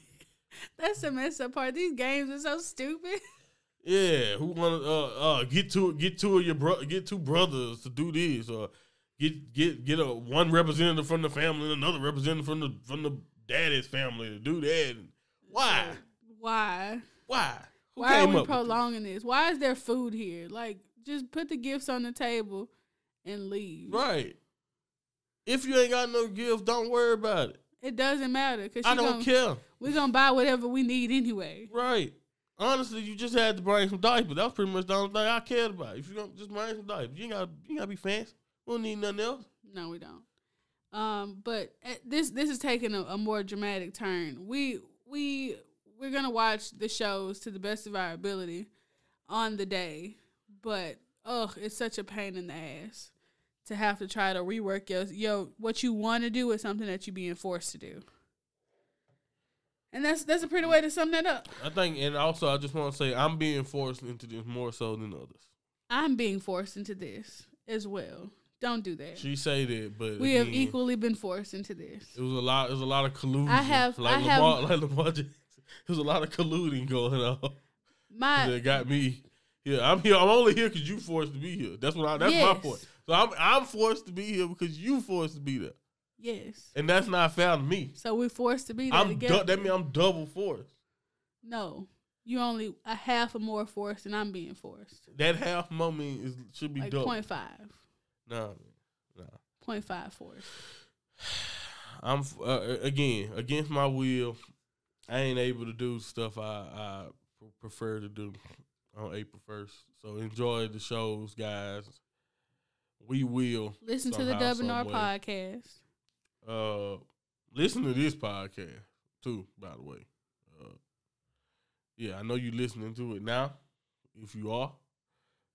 *laughs* That's the messed up part. These games are so stupid. *laughs* yeah. Who wanna uh uh get to get two of your bro get two brothers to do this or get get get a one representative from the family and another representative from the from the daddy's family to do that. Why? *laughs* Why? Why? Who Why are we up with this? prolonging this? Why is there food here? Like, just put the gifts on the table and leave. Right. If you ain't got no gift, don't worry about it. It doesn't matter because I don't gonna, care. We're gonna buy whatever we need anyway. Right. Honestly, you just had to bring some diapers. That was pretty much the only thing I cared about. If you don't just bring some diapers, you ain't got you ain't gotta be fancy. We don't need nothing else. No, we don't. Um, but uh, this this is taking a, a more dramatic turn. We we we're gonna watch the shows to the best of our ability on the day, but ugh, it's such a pain in the ass to have to try to rework your yo what you want to do is something that you're being forced to do. And that's that's a pretty way to sum that up. I think, and also I just want to say I'm being forced into this more so than others. I'm being forced into this as well. Don't do that. She say that, but we have equally been forced into this. It was a lot. It was a lot of collusion. I have- like I have- like Lamar Jackson. It was a lot of colluding going on My that got me. here. I'm here. I'm only here because you forced to be here. That's what. I, that's my point. So I'm I'm forced to be here because you forced to be there, yes. and that's not fair to me. So we're forced to be there I'm together. du- that means I'm double forced. no, you're only a half or more forced, and I'm being forced. That half moment is should be Like double. point five, Nah, nah. point five forced. *sighs* I'm uh, again against my will. I ain't able to do stuff I I prefer to do on April first. So enjoy the shows, guys. We will Listen to the Somehow, Dub and R podcast. uh listen to this podcast too. By the way, uh, yeah, I know you're listening to it now. If you are,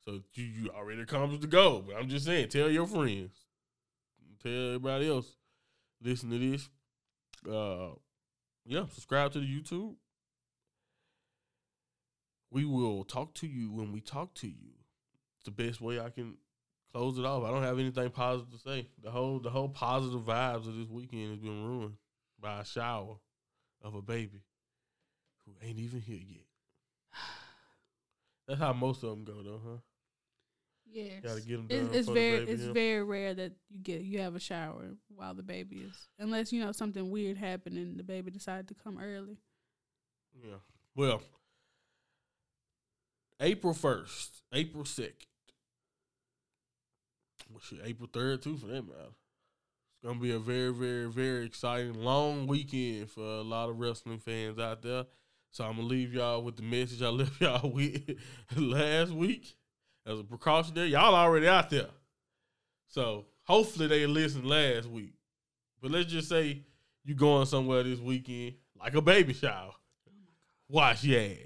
so you, you already accomplished the goal. But I'm just saying, tell your friends, tell everybody else, listen to this. Uh, yeah, subscribe to the YouTube. We will talk to you when we talk to you. It's the best way I can close it off. I don't have anything positive to say. The whole the whole positive vibes of this weekend has been ruined by a shower of a baby who ain't even here yet. That's how most of them go, though, huh? Yes, Gotta get 'em done It's, it's very it's yeah. very rare that you get you have a shower while the baby is, unless you know something weird happened and the baby decided to come early. Yeah. Well, April first, April second. April third too, for that matter. It's gonna be a very, very, very exciting long weekend for a lot of wrestling fans out there. So I'm gonna leave y'all with the message I *laughs* left y'all with *laughs* last week as a precaution. There, Y'all already out there, so hopefully they listened last week. But let's just say you going somewhere this weekend, like a baby shower. Oh Wash your ass.